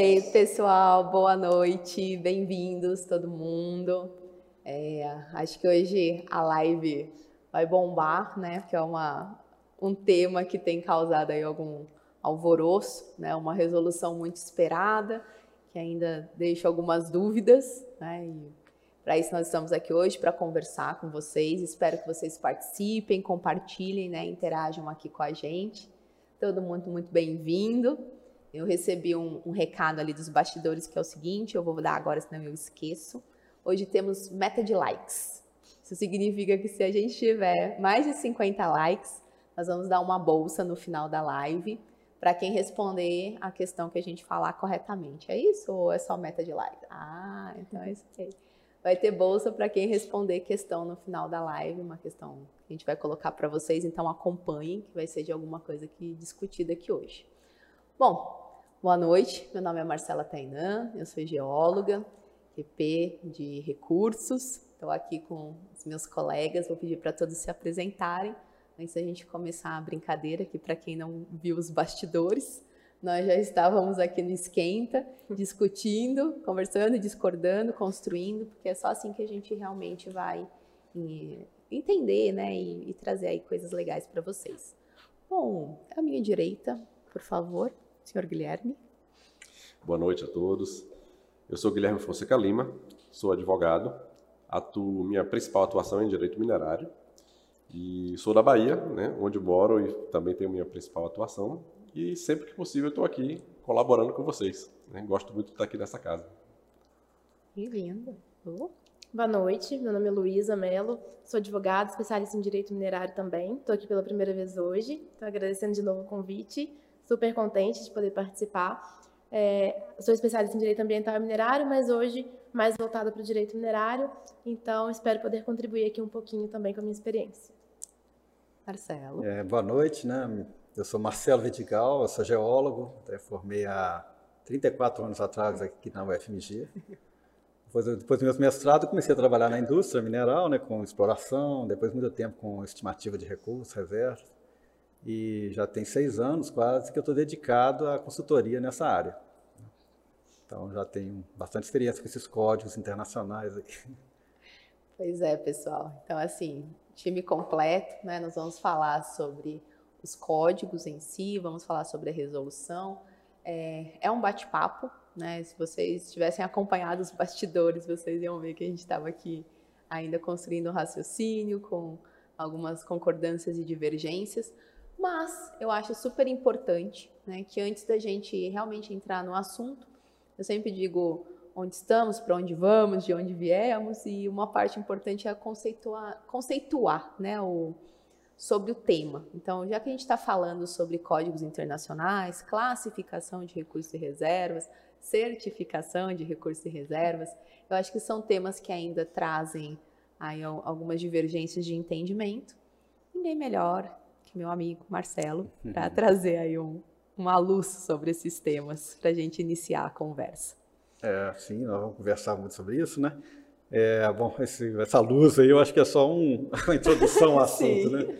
Ei, pessoal, boa noite, bem-vindos todo mundo. É, acho que hoje a live vai bombar, né? Porque é uma, um tema que tem causado aí algum alvoroço, né? Uma resolução muito esperada, que ainda deixa algumas dúvidas, né? E para isso nós estamos aqui hoje para conversar com vocês. Espero que vocês participem, compartilhem, né? Interajam aqui com a gente. Todo mundo muito bem-vindo. Eu recebi um, um, recado ali dos bastidores que é o seguinte, eu vou dar agora, senão eu esqueço. Hoje temos meta de likes. Isso significa que se a gente tiver mais de 50 likes, nós vamos dar uma bolsa no final da live para quem responder a questão que a gente falar corretamente. É isso ou é só meta de likes? Ah, então é isso aí. Vai ter bolsa para quem responder questão no final da live, uma questão que a gente vai colocar para vocês, então acompanhem, que vai ser de alguma coisa que discutida aqui hoje. Bom, boa noite. Meu nome é Marcela Tainã, eu sou geóloga, QP de recursos. Estou aqui com os meus colegas, vou pedir para todos se apresentarem antes da gente começar a brincadeira aqui para quem não viu os bastidores. Nós já estávamos aqui no esquenta, discutindo, conversando, discordando, construindo, porque é só assim que a gente realmente vai entender, né, e, e trazer aí coisas legais para vocês. Bom, à minha direita, por favor, senhor Guilherme. Boa noite a todos. Eu sou Guilherme Fonseca Lima, sou advogado, atuo, minha principal atuação é em direito minerário e sou da Bahia, né, onde moro e também tenho minha principal atuação e sempre que possível estou aqui colaborando com vocês. Né? Gosto muito de estar aqui nessa casa. Que lindo. Oh. Boa noite, meu nome é Luísa Mello, sou advogada, especialista em direito minerário também. Estou aqui pela primeira vez hoje, estou agradecendo de novo o convite, super contente de poder participar. É, sou especialista em direito ambiental e minerário, mas hoje mais voltada para o direito minerário, então espero poder contribuir aqui um pouquinho também com a minha experiência. Marcelo. É, boa noite, né? Eu sou Marcelo Vidigal, eu sou geólogo, formei há 34 anos atrás aqui na UFMG. Depois, depois do meu mestrado, comecei a trabalhar na indústria mineral, né, com exploração, depois muito tempo com estimativa de recursos, reservas. E já tem seis anos quase que eu estou dedicado à consultoria nessa área. Então já tenho bastante experiência com esses códigos internacionais. Aí. Pois é, pessoal. Então, assim, time completo, né? Nós vamos falar sobre os códigos em si, vamos falar sobre a resolução. É, é um bate-papo, né? Se vocês tivessem acompanhado os bastidores, vocês iam ver que a gente estava aqui ainda construindo um raciocínio com algumas concordâncias e divergências, mas eu acho super importante né, que antes da gente realmente entrar no assunto, eu sempre digo onde estamos, para onde vamos, de onde viemos, e uma parte importante é conceituar, conceituar né, o, sobre o tema. Então, já que a gente está falando sobre códigos internacionais, classificação de recursos e reservas, certificação de recursos e reservas. Eu acho que são temas que ainda trazem aí algumas divergências de entendimento. Ninguém melhor meu amigo Marcelo para trazer aí um, uma luz sobre esses temas para a gente iniciar a conversa. É, sim, nós vamos conversar muito sobre isso, né? É, bom, esse, essa luz aí eu acho que é só um, uma introdução ao assunto, né?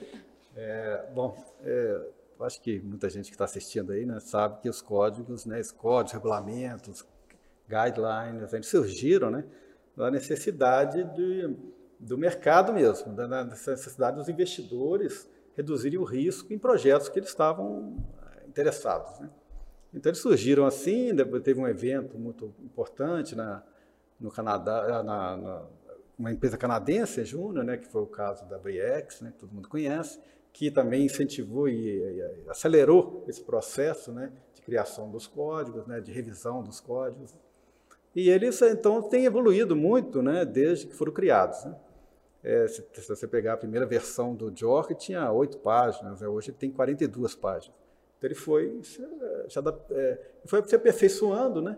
É, bom, é, eu acho que muita gente que está assistindo aí né, sabe que os códigos, né, os códigos, regulamentos, guidelines, eles surgiram né, da necessidade de, do mercado mesmo, da necessidade dos investidores reduzirem o risco em projetos que eles estavam eh, interessados. Né? Então eles surgiram assim, teve um evento muito importante na, no Canadá, na, na uma empresa canadense, Júnior, né, que foi o caso da BRIEX, né, que todo mundo conhece, que também incentivou e, e acelerou esse processo né, de criação dos códigos, né, de revisão dos códigos. E eles, então, têm evoluído muito né, desde que foram criados. Né. É, se, se, você pegar a primeira versão do Jork, tinha oito páginas, né, hoje tem 42 páginas. Então, ele foi, já, é, foi se aperfeiçoando né,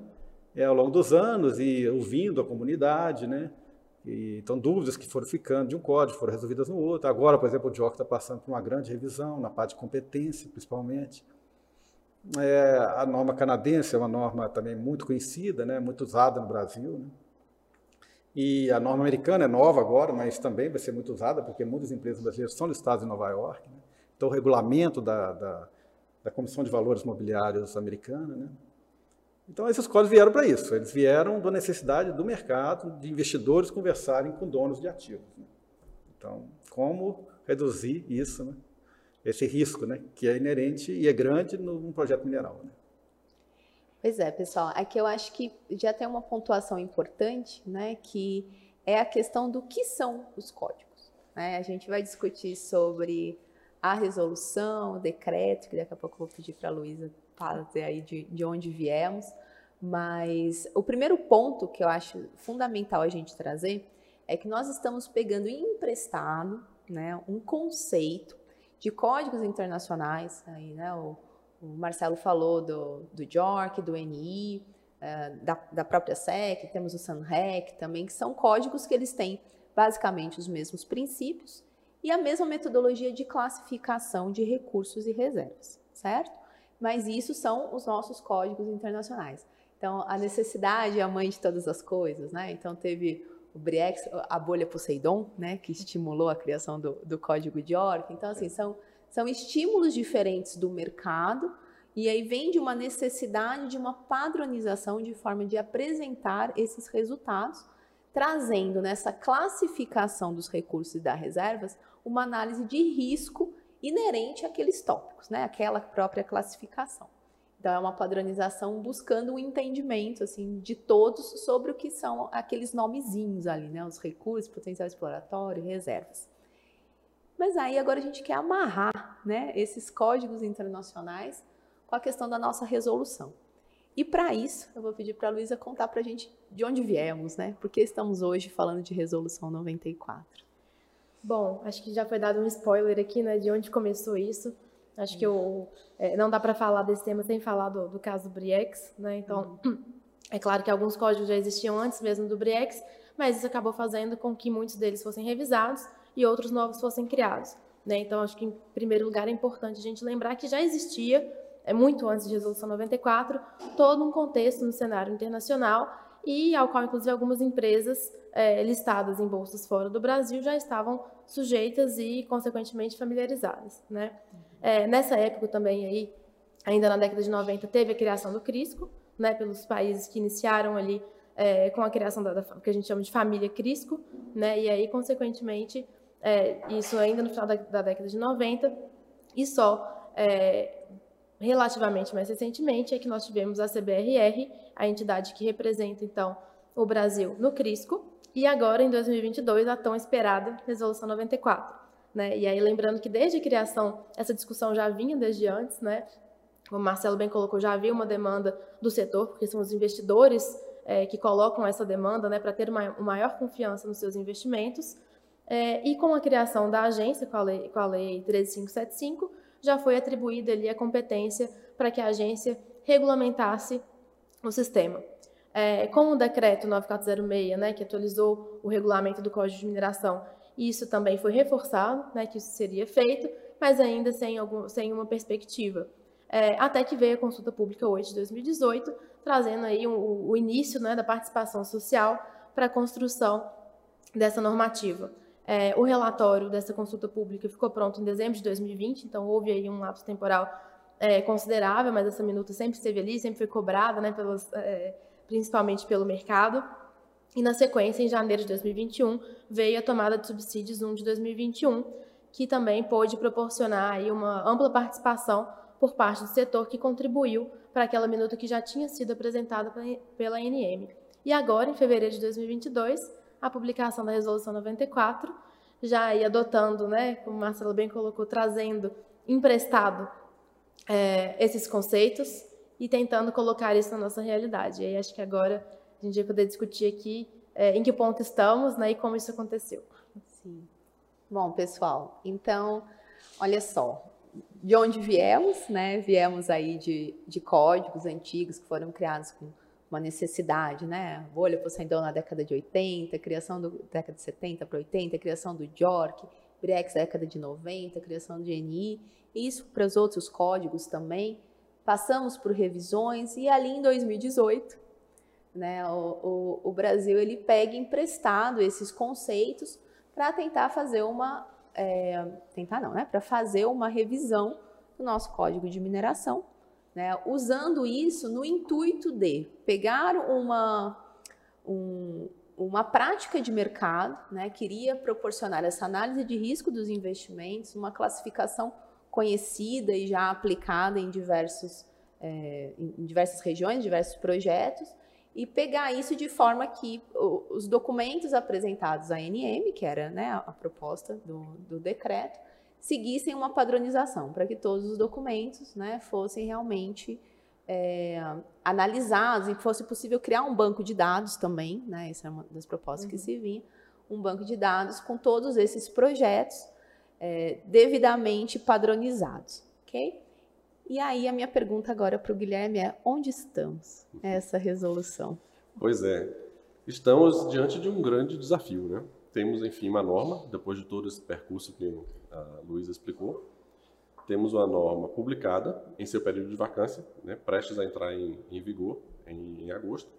é, ao longo dos anos e ouvindo a comunidade, né, e, então, dúvidas que foram ficando de um código foram resolvidas no outro. Agora, por exemplo, o DIOC está passando por uma grande revisão, na parte de competência, principalmente. É, a norma canadense é uma norma também muito conhecida, né, muito usada no Brasil. Né? E a norma americana é nova agora, mas também vai ser muito usada, porque muitas empresas brasileiras são listadas em Nova York. Né? Então, o regulamento da, da, da, Comissão de Valores Mobiliários americana. Né? Então, esses códigos vieram para isso. Eles vieram da necessidade do mercado, de investidores conversarem com donos de ativos. Né? Então, como reduzir isso, né? esse risco, né? que é inerente e é grande num projeto mineral. Pois é, pessoal. Aqui eu acho que já tem uma pontuação importante, né? que é a questão do que são os códigos. Né? A gente vai discutir sobre a resolução, o decreto, que daqui a pouco eu vou pedir para a Luísa fazer aí de, de onde viemos. Mas o primeiro ponto que eu acho fundamental a gente trazer é que nós estamos pegando emprestado né, um conceito de códigos internacionais, aí, né, o, o Marcelo falou do, do JORC, do NI, uh, eh, da, da, própria SEC, temos o SANREC também, que são códigos que eles têm basicamente os mesmos princípios e a mesma metodologia de classificação de recursos e reservas, certo? Mas isso são os nossos códigos internacionais. Então, a necessidade é a mãe de todas as coisas, né? Então, teve o Briex, a bolha Poseidon, né, que estimulou a criação do, do código de. Então, assim, são, são estímulos diferentes do mercado e aí vem de uma necessidade de uma padronização de forma de apresentar esses resultados, trazendo nessa classificação dos recursos e das reservas uma análise de risco inerente àqueles tópicos, né, aquela própria classificação. Então, é uma padronização buscando o um entendimento assim de todos sobre o que são aqueles nomezinhos ali, né? Os recursos, potencial exploratório, reservas. Mas aí agora a gente quer amarrar né, esses códigos internacionais com a questão da nossa resolução. E para isso, eu vou pedir para a Luísa contar para a gente de onde viemos, né? Por que estamos hoje falando de resolução 94? Bom, acho que já foi dado um spoiler aqui, né, de onde começou isso. Acho que eu, é, não dá para falar desse tema sem falar do, do caso do Briex, né? Então, uhum. é claro que alguns códigos já existiam antes mesmo do Briex, mas isso acabou fazendo com que muitos deles fossem revisados e outros novos fossem criados. Né? Então, acho que, em primeiro lugar, é importante a gente lembrar que já existia, é muito antes de Resolução 94, todo um contexto no cenário internacional e ao qual, inclusive, algumas empresas é, listadas em bolsas fora do Brasil já estavam sujeitas e, consequentemente, familiarizadas. Né? É, nessa época também, aí, ainda na década de 90, teve a criação do CRISCO, né, pelos países que iniciaram ali é, com a criação da, da, que a gente chama de família CRISCO, né, e aí, consequentemente, é, isso ainda no final da, da, década de 90, e só é, relativamente mais recentemente é que nós tivemos a CBRR, a entidade que representa, então, o Brasil no CRISCO, e agora, em 2022, a tão esperada Resolução 94. Né? E aí, lembrando que desde a criação, essa discussão já vinha desde antes, né? como o Marcelo bem colocou, já havia uma demanda do setor, porque são os investidores é, que colocam essa demanda né, para ter uma, maior confiança nos seus investimentos. É, e com a criação da agência, com a, lei, com a Lei 13575, já foi atribuída ali a competência para que a agência regulamentasse o sistema. É, com o decreto 9406, né, que atualizou o regulamento do Código de Mineração, isso também foi reforçado, né, que isso seria feito, mas ainda sem, algum, sem uma perspectiva. É, até que veio a consulta pública hoje de 2018, trazendo aí o, o início né, da participação social para a construção dessa normativa. É, o relatório dessa consulta pública ficou pronto em dezembro de 2020, então houve aí um lapso temporal é, considerável, mas essa minuta sempre esteve ali, sempre foi cobrada, né, pelas, é, principalmente pelo mercado. E na sequência, em janeiro de 2021, veio a tomada de subsídios 1 de 2021, que também pôde proporcionar aí uma ampla participação por parte do setor que contribuiu para aquela minuta que já tinha sido apresentada pela ANM. E agora, em fevereiro de 2022, a publicação da Resolução 94, já aí adotando, né, como o Marcelo bem colocou, trazendo emprestado é, esses conceitos e tentando colocar isso na nossa realidade. E aí acho que agora a gente vai poder discutir aqui é, em que ponto estamos né, e como isso aconteceu. Sim. Bom, pessoal, então, olha só, de onde viemos, né? Viemos aí de, de códigos antigos que foram criados com uma necessidade, né? Bolha Poseidon na década de 80, criação do década de 70 para 80, criação do York, Brex década de 90, criação do GNI, isso para os outros códigos também. Passamos por revisões e ali em 2018 né? O, o, o Brasil ele pega emprestado esses conceitos para tentar fazer uma é, tentar não, né? Para fazer uma revisão do nosso código de mineração, né, usando isso no intuito de pegar uma, um, uma prática de mercado, né, queria proporcionar essa análise de risco dos investimentos, uma classificação conhecida e já aplicada em, diversos, é, em diversas regiões, diversos projetos, e pegar isso de forma que os documentos apresentados à ANM, que era né, a proposta do, do decreto, seguissem uma padronização, para que todos os documentos né, fossem realmente é, analisados e fosse possível criar um banco de dados também, né, essa é uma das propostas uhum. que se vinha, um banco de dados com todos esses projetos é, devidamente padronizados, ok? E aí a minha pergunta agora para o Guilherme é, onde estamos nessa resolução? Pois é, estamos diante de um grande desafio, né? Temos, enfim, uma norma, depois de todo esse percurso que a Luísa explicou, temos uma norma publicada em seu período de vacância, né, prestes a entrar em, em vigor em, em, agosto.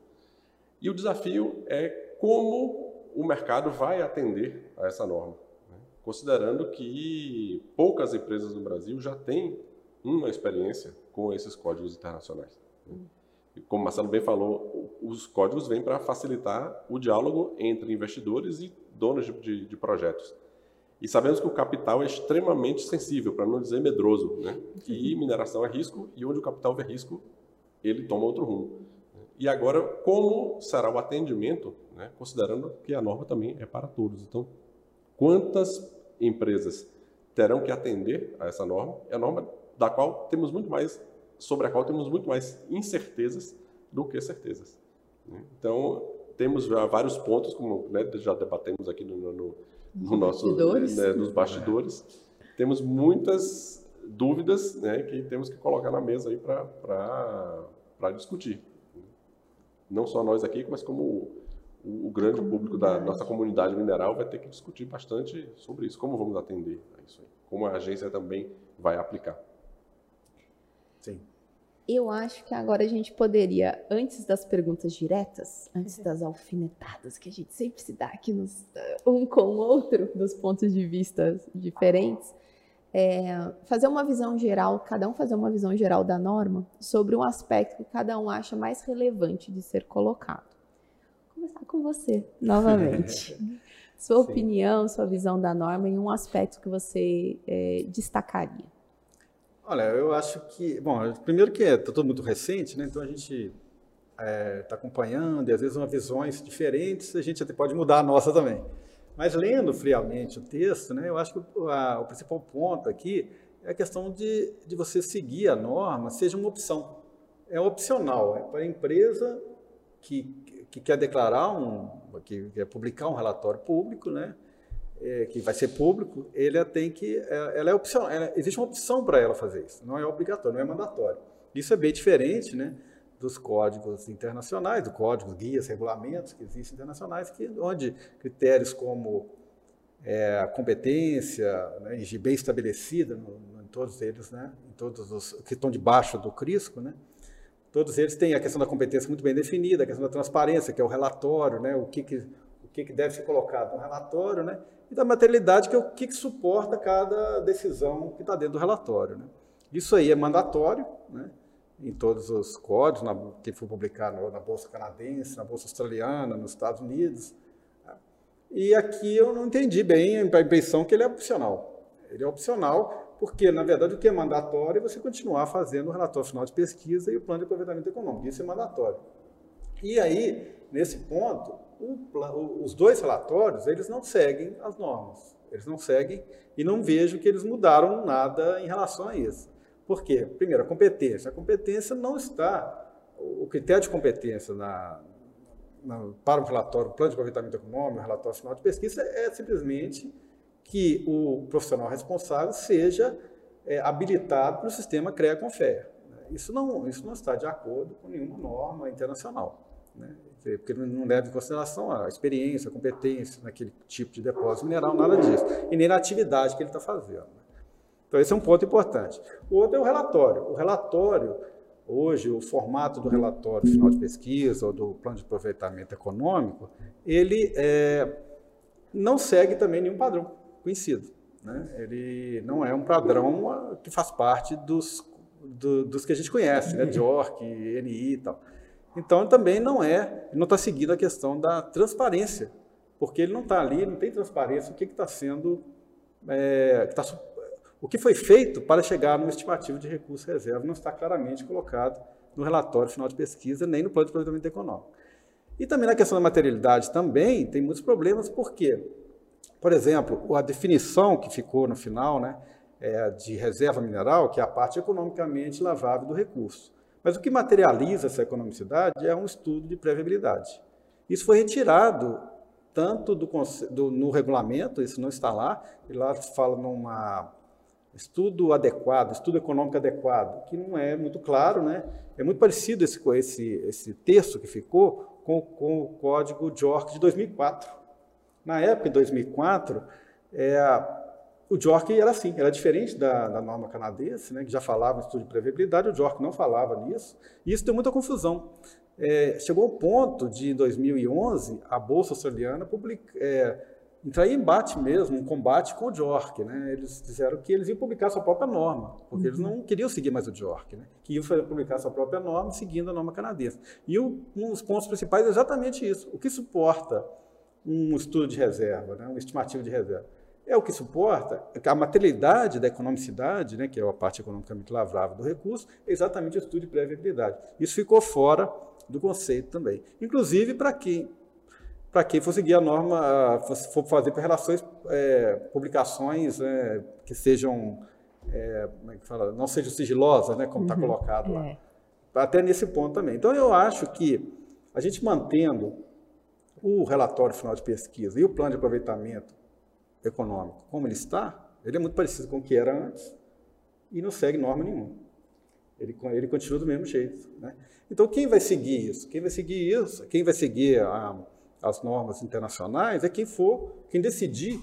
E o desafio é como o mercado vai atender a essa norma, né, considerando que poucas empresas no Brasil já têm uma experiência com esses códigos internacionais. Né. E como Marcelo bem falou, os códigos vêm para facilitar o diálogo entre investidores e donos de, de, de projetos. E sabemos que o capital é extremamente sensível, para não dizer medroso, né? E mineração é risco, e onde o capital vê risco, ele toma outro rumo. E agora, como será o atendimento, né? considerando que a norma também é para todos. Então, quantas empresas terão que atender a essa norma? É a norma da qual temos muito mais, sobre a qual temos muito mais incertezas do que certezas. Né? Então, temos vários pontos, como né, já debatemos aqui no, no no nosso, bastidores. Né, nos bastidores. Temos muitas dúvidas né, que temos que colocar na mesa aí para discutir. Não só nós aqui, mas como o, o grande público da nossa comunidade mineral vai ter que discutir bastante sobre isso. Como vamos atender a isso aí? Como a agência também vai aplicar. Sim. Eu acho que agora a gente poderia, antes das perguntas diretas, antes das alfinetadas que a gente sempre se dá aqui nos, um com o outro, dos pontos de vista diferentes, é, fazer uma visão geral, cada um fazer uma visão geral da norma sobre um aspecto que cada um acha mais relevante de ser colocado. Vou começar com você, novamente. sua Sim. opinião, sua visão da norma em um aspecto que você é, destacaria. Olha, eu acho que, bom, primeiro que é tudo muito recente, né? Então a gente está é, tá acompanhando e às vezes uma visões diferentes, a gente até pode mudar a nossa também. Mas lendo friamente o texto, né, eu acho que o, a, o principal ponto aqui é a questão de, de você seguir a norma, seja uma opção. É opcional, é para a empresa que, que quer declarar um, que quer publicar um relatório público, né? É, que vai ser público, ele tem que, é, ela é opcional, ela, existe uma opção para ela fazer isso, não é obrigatório, não é mandatório. Isso é bem diferente, né, dos códigos internacionais, do código, guias, regulamentos que existem internacionais, que, onde critérios como é, competência, né, bem estabelecida no, em todos eles, né, em todos os que estão debaixo do CRISCO, né, todos eles têm a questão da competência muito bem definida, a questão da transparência, que é o relatório, né, o que, que o que deve ser colocado no relatório, né, e da materialidade, que é o que, suporta cada decisão que está dentro do relatório. Né? Isso aí é mandatório, né? em todos os códigos, na, que for publicado na Bolsa Canadense, na Bolsa Australiana, nos Estados Unidos. Né? E aqui eu não entendi bem a impressão que ele é opcional. Ele é opcional porque, na verdade, o que é mandatório é você continuar fazendo o relatório final de pesquisa e o plano de aproveitamento econômico. Isso é mandatório. E aí, nesse ponto, os dois relatórios, eles não seguem as normas. Eles não seguem e não vejo que eles mudaram nada em relação a isso. Por quê? Primeiro, a competência. A competência não está... O critério de competência na, na, para o relatório, o plano de aproveitamento econômico, o relatório final de pesquisa, é simplesmente que o profissional responsável seja é, habilitado o sistema CREA-CONFER. Isso não, isso não está de acordo com nenhuma norma internacional. Né? Porque não leva em consideração a experiência, a competência naquele tipo de depósito mineral, nada disso, e nem na atividade que ele está fazendo. Então, esse é um ponto importante. O outro é o relatório. O relatório, hoje, o formato do relatório final de pesquisa ou do plano de aproveitamento econômico, ele é, não segue também nenhum padrão conhecido. Né? Ele não é um padrão que faz parte dos, do, dos que a gente conhece, né? JORC, NI e tal. Então, também não é, não está seguindo a questão da transparência, porque ele não está ali, não tem transparência o que está sendo, é, que tá, o que foi feito para chegar no estimativo de recurso reserva não está claramente colocado no relatório final de pesquisa, nem no plano de planejamento econômico. E também na questão da materialidade também tem muitos problemas, porque, por exemplo, a definição que ficou no final, né, é de reserva mineral, que é a parte economicamente lavável do recurso. Mas o que materializa essa economicidade é um estudo de previabilidade. Isso foi retirado tanto do, do, no regulamento, isso não está lá, e lá fala numa estudo adequado, estudo econômico adequado, que não é muito claro, né? É muito parecido esse, esse, esse texto que ficou com, com o código JORC de 2004. Na época, de 2004, é, o JORC era assim, era diferente da, da norma canadense, né, que já falava em estudo de previsibilidade, o JORC não falava nisso, e isso deu muita confusão. É, chegou ao ponto de, em 2011, a Bolsa Australiana publica, é, entrar em embate mesmo, um combate com o JORC. Né? Eles disseram que eles iam publicar sua própria norma, porque uhum. eles não queriam seguir mais o JORC, né? que iam publicar sua própria norma seguindo a norma canadense. E o, um dos pontos principais é exatamente isso. O que suporta um estudo de reserva, né? um estimativo de reserva? É o que suporta a materialidade da economicidade, né, que é a parte economicamente lavrável do recurso, é exatamente o estudo de pré-viabilidade. Isso ficou fora do conceito também. Inclusive para quem para quem for seguir a norma, for fazer para relações, é, publicações é, que sejam, é, como é que fala, não sejam sigilosas, né, como está uhum, colocado lá. É. Até nesse ponto também. Então, eu acho que a gente mantendo o relatório final de pesquisa e o plano de aproveitamento econômico como ele está, ele é muito parecido com o que era antes e não segue norma nenhuma. Ele, ele continua do mesmo jeito. Né? Então, quem vai seguir isso? Quem vai seguir isso? Quem vai seguir a, as normas internacionais é quem for, quem decidir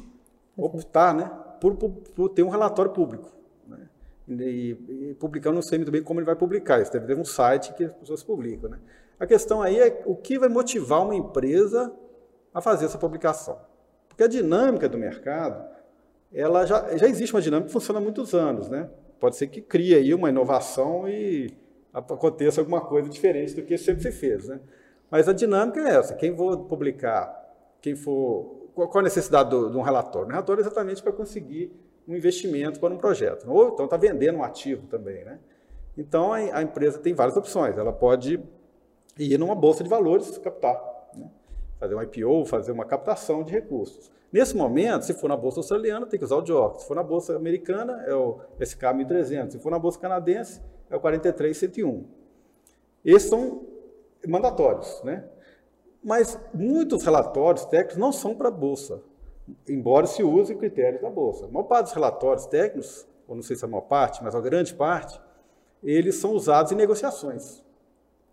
optar né, por, por, por ter um relatório público. Né? E, e publicar, eu não sei muito bem como ele vai publicar, isso deve ter um site que as pessoas publicam. Né? A questão aí é o que vai motivar uma empresa a fazer essa publicação. Porque a dinâmica do mercado, ela já, já existe uma dinâmica que funciona há muitos anos, né? Pode ser que crie aí uma inovação e aconteça alguma coisa diferente do que sempre se fez, né? Mas a dinâmica é essa. Quem for publicar, quem for... Qual a necessidade de um relatório? Um relatório é exatamente para conseguir um investimento para um projeto. Ou então está vendendo um ativo também, né? Então, a, a empresa tem várias opções. Ela pode ir numa bolsa de valores captar fazer um IPO, fazer uma captação de recursos. Nesse momento, se for na bolsa australiana, tem que usar o DIOC. Se for na bolsa americana, é o SK 1300. Se for na bolsa canadense, é o 43101. Esses são mandatórios, né? Mas muitos relatórios técnicos não são para a bolsa, embora se use critérios da bolsa. A maior parte dos relatórios técnicos, ou não sei se é a maior parte, mas a grande parte, eles são usados em negociações,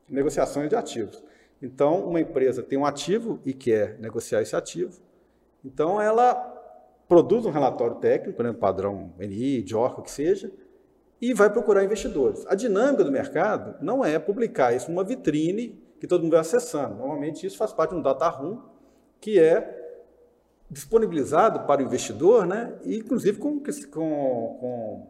negociações de ativos. Então, uma empresa tem um ativo e quer negociar esse ativo, então ela produz um relatório técnico, exemplo, padrão NI, DIORC, o que seja, e vai procurar investidores. A dinâmica do mercado não é publicar isso numa vitrine que todo mundo vai acessando. Normalmente isso faz parte de um data room que é disponibilizado para o investidor, né? e inclusive com, com, com,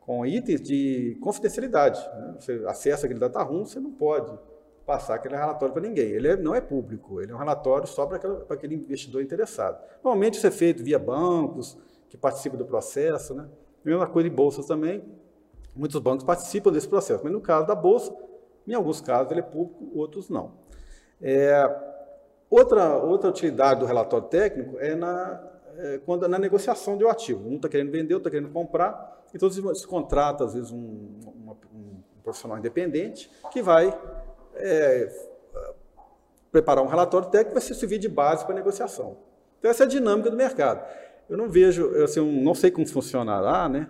com itens de confidencialidade. Né? Você acessa aquele data room, você não pode passar aquele relatório para ninguém. Ele é, não é público, ele é um relatório só para, aquele investidor interessado. Normalmente isso é feito via bancos, que participam do processo, né? Mesma coisa em bolsas também. Muitos bancos participam desse processo, mas no caso da bolsa, em alguns casos ele é público, outros não. É, outra, outra utilidade do relatório técnico é na, é, quando, na negociação de um ativo. Um está querendo vender, outro está querendo comprar, então se, se contrata, às vezes, um, uma, um profissional independente que vai é, preparar um relatório técnico vai servir de base para a negociação. Então, essa é a dinâmica do mercado. Eu não vejo, assim, eu não sei como funcionará, né?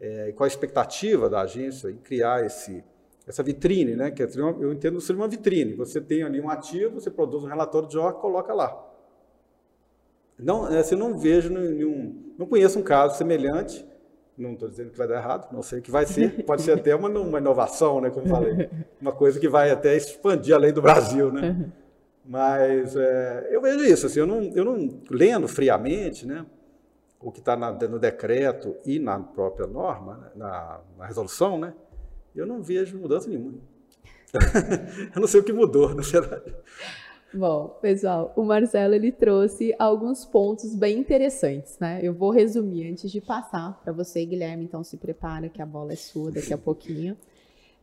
É, qual a expectativa da agência em criar esse, essa vitrine, né? Que é eu entendo ser uma vitrine. Você tem ali um ativo, você produz um relatório de ordem, coloca lá. Não, assim, não vejo nenhum, não conheço um caso semelhante não estou dizendo que vai dar errado, não sei o que vai ser, pode ser até uma, uma inovação, né, como falei, uma coisa que vai até expandir além do Brasil, né? Mas é, eu vejo isso, assim, eu não, eu não lendo friamente, né, o que está no decreto e na própria norma, né, na, na, resolução, né, eu não vejo mudança nenhuma. eu não sei o que mudou, na verdade. Bom, pessoal, o Marcelo ele trouxe alguns pontos bem interessantes, né? Eu vou resumir antes de passar para você, Guilherme. Então se prepara que a bola é sua daqui a pouquinho.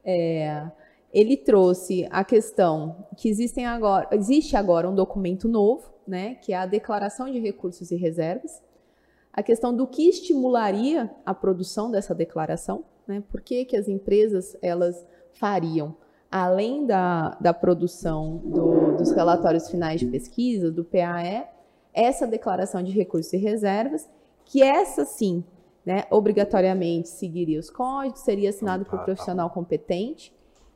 É, ele trouxe a questão que existem agora, existe agora um documento novo, né? Que é a Declaração de Recursos e Reservas. A questão do que estimularia a produção dessa declaração, né? Por que, que as empresas elas fariam? Além da, da produção do, dos relatórios finais de pesquisa, do PAE, essa declaração de recursos e reservas, que essa sim, né, obrigatoriamente seguiria os códigos, seria assinado por profissional competente,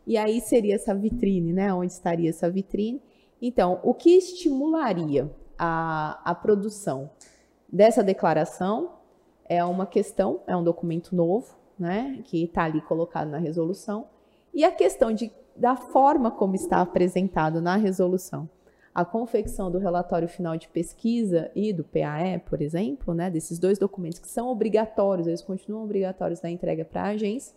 e aí seria essa vitrine, né, onde estaria essa vitrine. Então, o que estimularia a, a produção dessa declaração é uma questão, é um documento novo, né, que está ali colocado na resolução, e a questão de da forma como está apresentado na resolução. A confecção do relatório final de pesquisa e do PAE, por exemplo, né, desses dois documentos que são obrigatórios, eles continuam obrigatórios na entrega para a agência,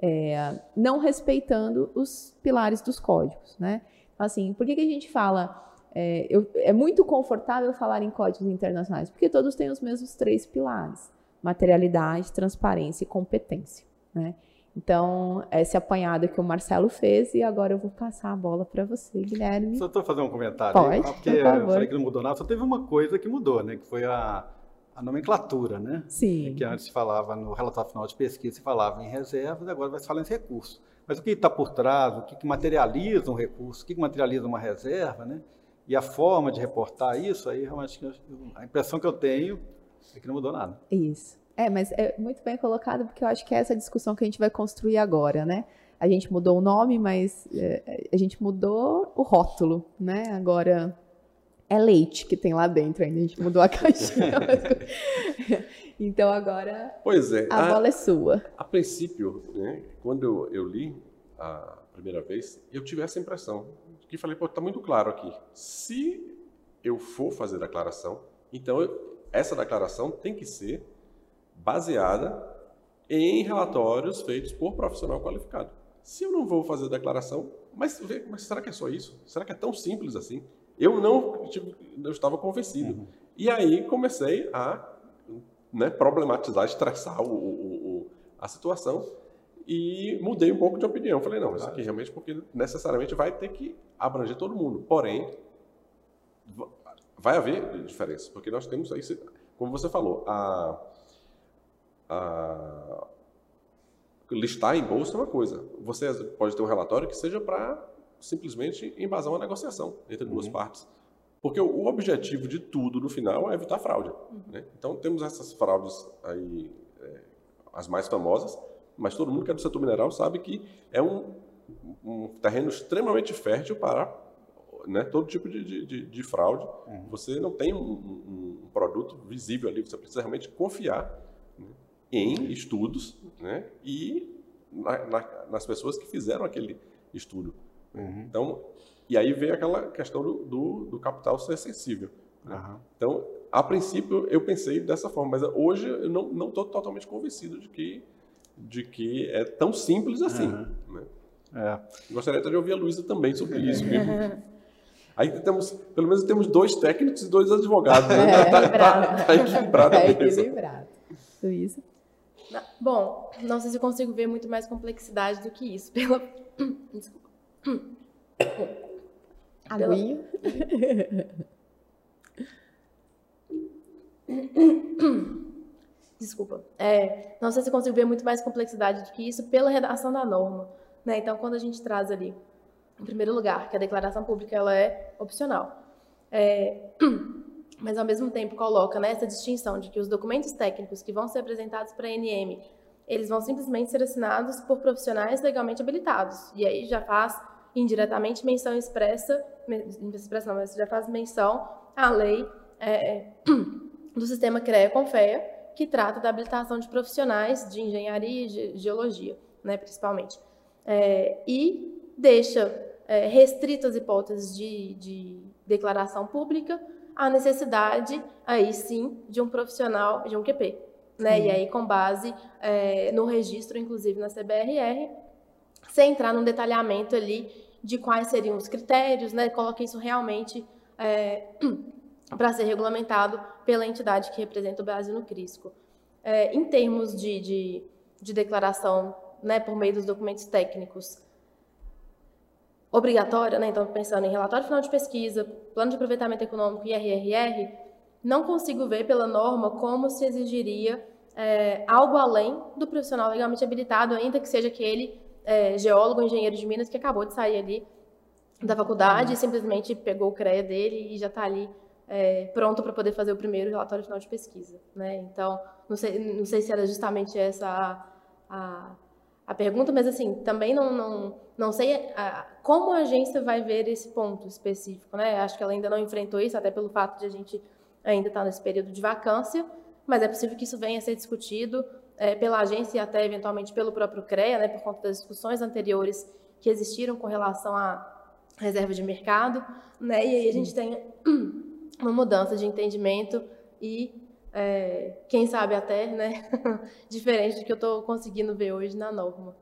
é, não respeitando os pilares dos códigos. Né? Assim, por que, que a gente fala é, eu, é, muito confortável falar em códigos internacionais, porque todos têm os mesmos três pilares: materialidade, transparência e competência. Né? Então, esse apanhado que o Marcelo fez e agora eu vou passar a bola para você, Guilherme. Só estou fazer um comentário. Pode, aí, porque eu falei que não mudou nada, só teve uma coisa que mudou, né? Que foi a, a nomenclatura, né? Sim. Que antes se falava no relatório final de pesquisa, se falava em reservas, agora vai se falar em recursos. Mas o que está por trás, o que, que materializa um recurso, o que, que materializa uma reserva, né? E a forma de reportar isso, aí realmente a impressão que eu tenho é que não mudou nada. Isso. É, mas é muito bem colocado, porque eu acho que é essa discussão que a gente vai construir agora, né? A gente mudou o nome, mas é, a gente mudou o rótulo, né? Agora é leite que tem lá dentro ainda, a gente mudou a caixinha. então agora pois é, a, a, bola é sua. A princípio, né, quando eu, eu, li a primeira vez, eu tive essa impressão, que falei, pô, tá muito claro aqui. Se eu for fazer a declaração, então eu, essa declaração tem que ser baseada em relatórios feitos por profissional qualificado. Se eu não vou fazer a declaração, mas, mas será que é só isso? Será que é tão simples assim? Eu não tipo, eu estava convencido. Uhum. E aí comecei a né, problematizar, estressar o, o, o, a situação e mudei um pouco de opinião. Falei, não, isso aqui realmente porque necessariamente vai ter que abranger todo mundo. Porém, vai haver diferença, porque nós temos aí, como você falou, a a, listar em bolsa é uma coisa. Você pode ter um relatório que seja para simplesmente embasar uma negociação entre duas uhum. partes. Porque o, objetivo de tudo no final é evitar fraude. Uhum. Né? Então temos essas fraudes aí, é, as mais famosas, mas todo mundo que é do setor mineral sabe que é um, um terreno extremamente fértil para né, todo tipo de, de, de fraude. Uhum. Você não tem um, um, um, produto visível ali, você precisa realmente confiar em estudos né, e na, na, nas pessoas que fizeram aquele estudo. Uhum. Então, e aí vem aquela questão do, do, do capital ser sensível. Né? Uhum. Então, a princípio eu pensei dessa forma, mas hoje eu não estou totalmente convencido de que, de que é tão simples assim. Uhum. Né? É. Gostaria até de ouvir a Luísa também sobre isso. Aí temos, pelo menos temos dois técnicos e dois advogados. Né? É, tá, tá, tá equilibrado. É equilibrado. Luísa? Bom, não sei se eu consigo ver muito mais complexidade do que isso. Pela. Desculpa. Aguinha. Desculpa. É, não sei se eu consigo ver muito mais complexidade do que isso pela redação da norma. Né? Então, quando a gente traz ali, em primeiro lugar, que a declaração pública ela é opcional. É, mas ao mesmo tempo coloca né, essa distinção de que os documentos técnicos que vão ser apresentados para a NM, eles vão simplesmente ser assinados por profissionais legalmente habilitados. E aí já faz indiretamente menção expressa, expressa não, mas já faz menção à lei é, do sistema CREA-CONFEA, que trata da habilitação de profissionais de engenharia e geologia, né, principalmente. É, e deixa é, restritas hipóteses de, de declaração pública a necessidade, aí sim, de um profissional, de um QP. Né? E aí, com base é, no registro, inclusive na CBRR, sem entrar num detalhamento ali de quais seriam os critérios, né? Coloquei isso realmente é, para ser regulamentado pela entidade que representa o Brasil no CRISCO. É, em termos de, de, de declaração né, por meio dos documentos técnicos, obrigatória, né? então pensando em relatório final de pesquisa, plano de aproveitamento econômico e RRR, não consigo ver pela norma como se exigiria é, algo além do profissional legalmente habilitado, ainda que seja aquele é, geólogo, engenheiro de Minas que acabou de sair ali da faculdade e simplesmente pegou o CREA dele e já está ali é, pronto para poder fazer o primeiro relatório final de pesquisa. Né? Então, não sei, não sei se era justamente essa a, a, a pergunta, mas assim, também não, não, não sei a, como a agência vai ver esse ponto específico. Né? Acho que ela ainda não enfrentou isso, até pelo fato de a gente ainda estar tá nesse período de vacância, mas é possível que isso venha a ser discutido é, pela agência e até eventualmente pelo próprio CREA, né, por conta das discussões anteriores que existiram com relação à reserva de mercado, né, e aí a gente tem uma mudança de entendimento e é, quem sabe até, né, diferente do que eu estou conseguindo ver hoje na norma.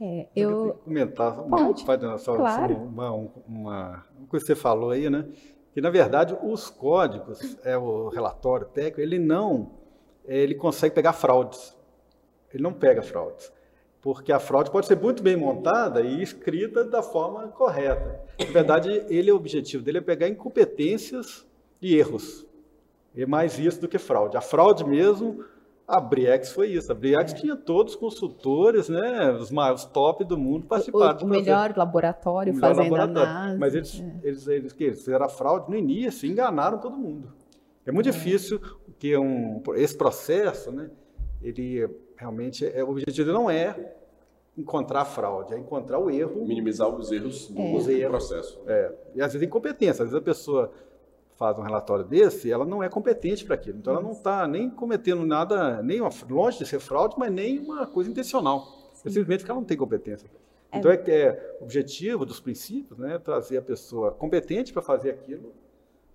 É, eu... eu comentar uma, pode, só, claro. uma, uma, uma coisa que você falou aí, né? que na verdade os códigos, é o relatório técnico, ele não, ele consegue pegar fraudes. Ele não pega fraudes. Porque a fraude pode ser muito bem montada e escrita da forma correta. Na verdade, ele, o objetivo dele é pegar incompetências e erros. É mais isso do que fraude. A fraude mesmo a Briex foi isso. A Briex é. tinha todos os consultores, né, os maiores top do mundo participaram. O, o melhor laboratório o melhor fazendo laboratório. NASA. Mas eles, é. eles, eles, que eles fizeram a fraude no início, enganaram todo mundo. É muito é. difícil que um, esse processo, né, ele realmente, é, o objetivo não é encontrar a fraude, é encontrar o erro. Minimizar os erros do é. processo. É. E às vezes incompetência, às vezes a pessoa faz um relatório desse, ela não é competente para aquilo. Então, ela não está nem cometendo nada, nem uma, longe de ser fraude, mas nem uma coisa intencional. É simplesmente que ela não tem competência. É. Então, é, é objetivo dos princípios, né, trazer a pessoa competente para fazer aquilo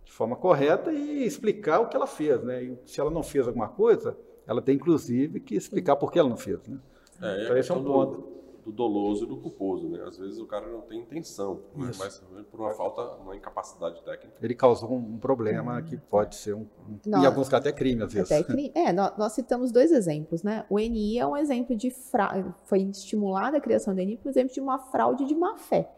de forma correta e explicar o que ela fez. Né? E se ela não fez alguma coisa, ela tem, inclusive, que explicar por que ela não fez. Né? É, então, esse é um ponto do doloso e do culposo, né? Às vezes o cara não tem intenção, né? mas por uma falta, uma incapacidade técnica. Ele causou um problema hum. que pode ser um, um em alguns casos até crime às vezes. Até crime. É, nós, nós, citamos dois exemplos, né? O NI é um exemplo de fraude, foi estimulada a criação do NI por exemplo de uma fraude de má fé.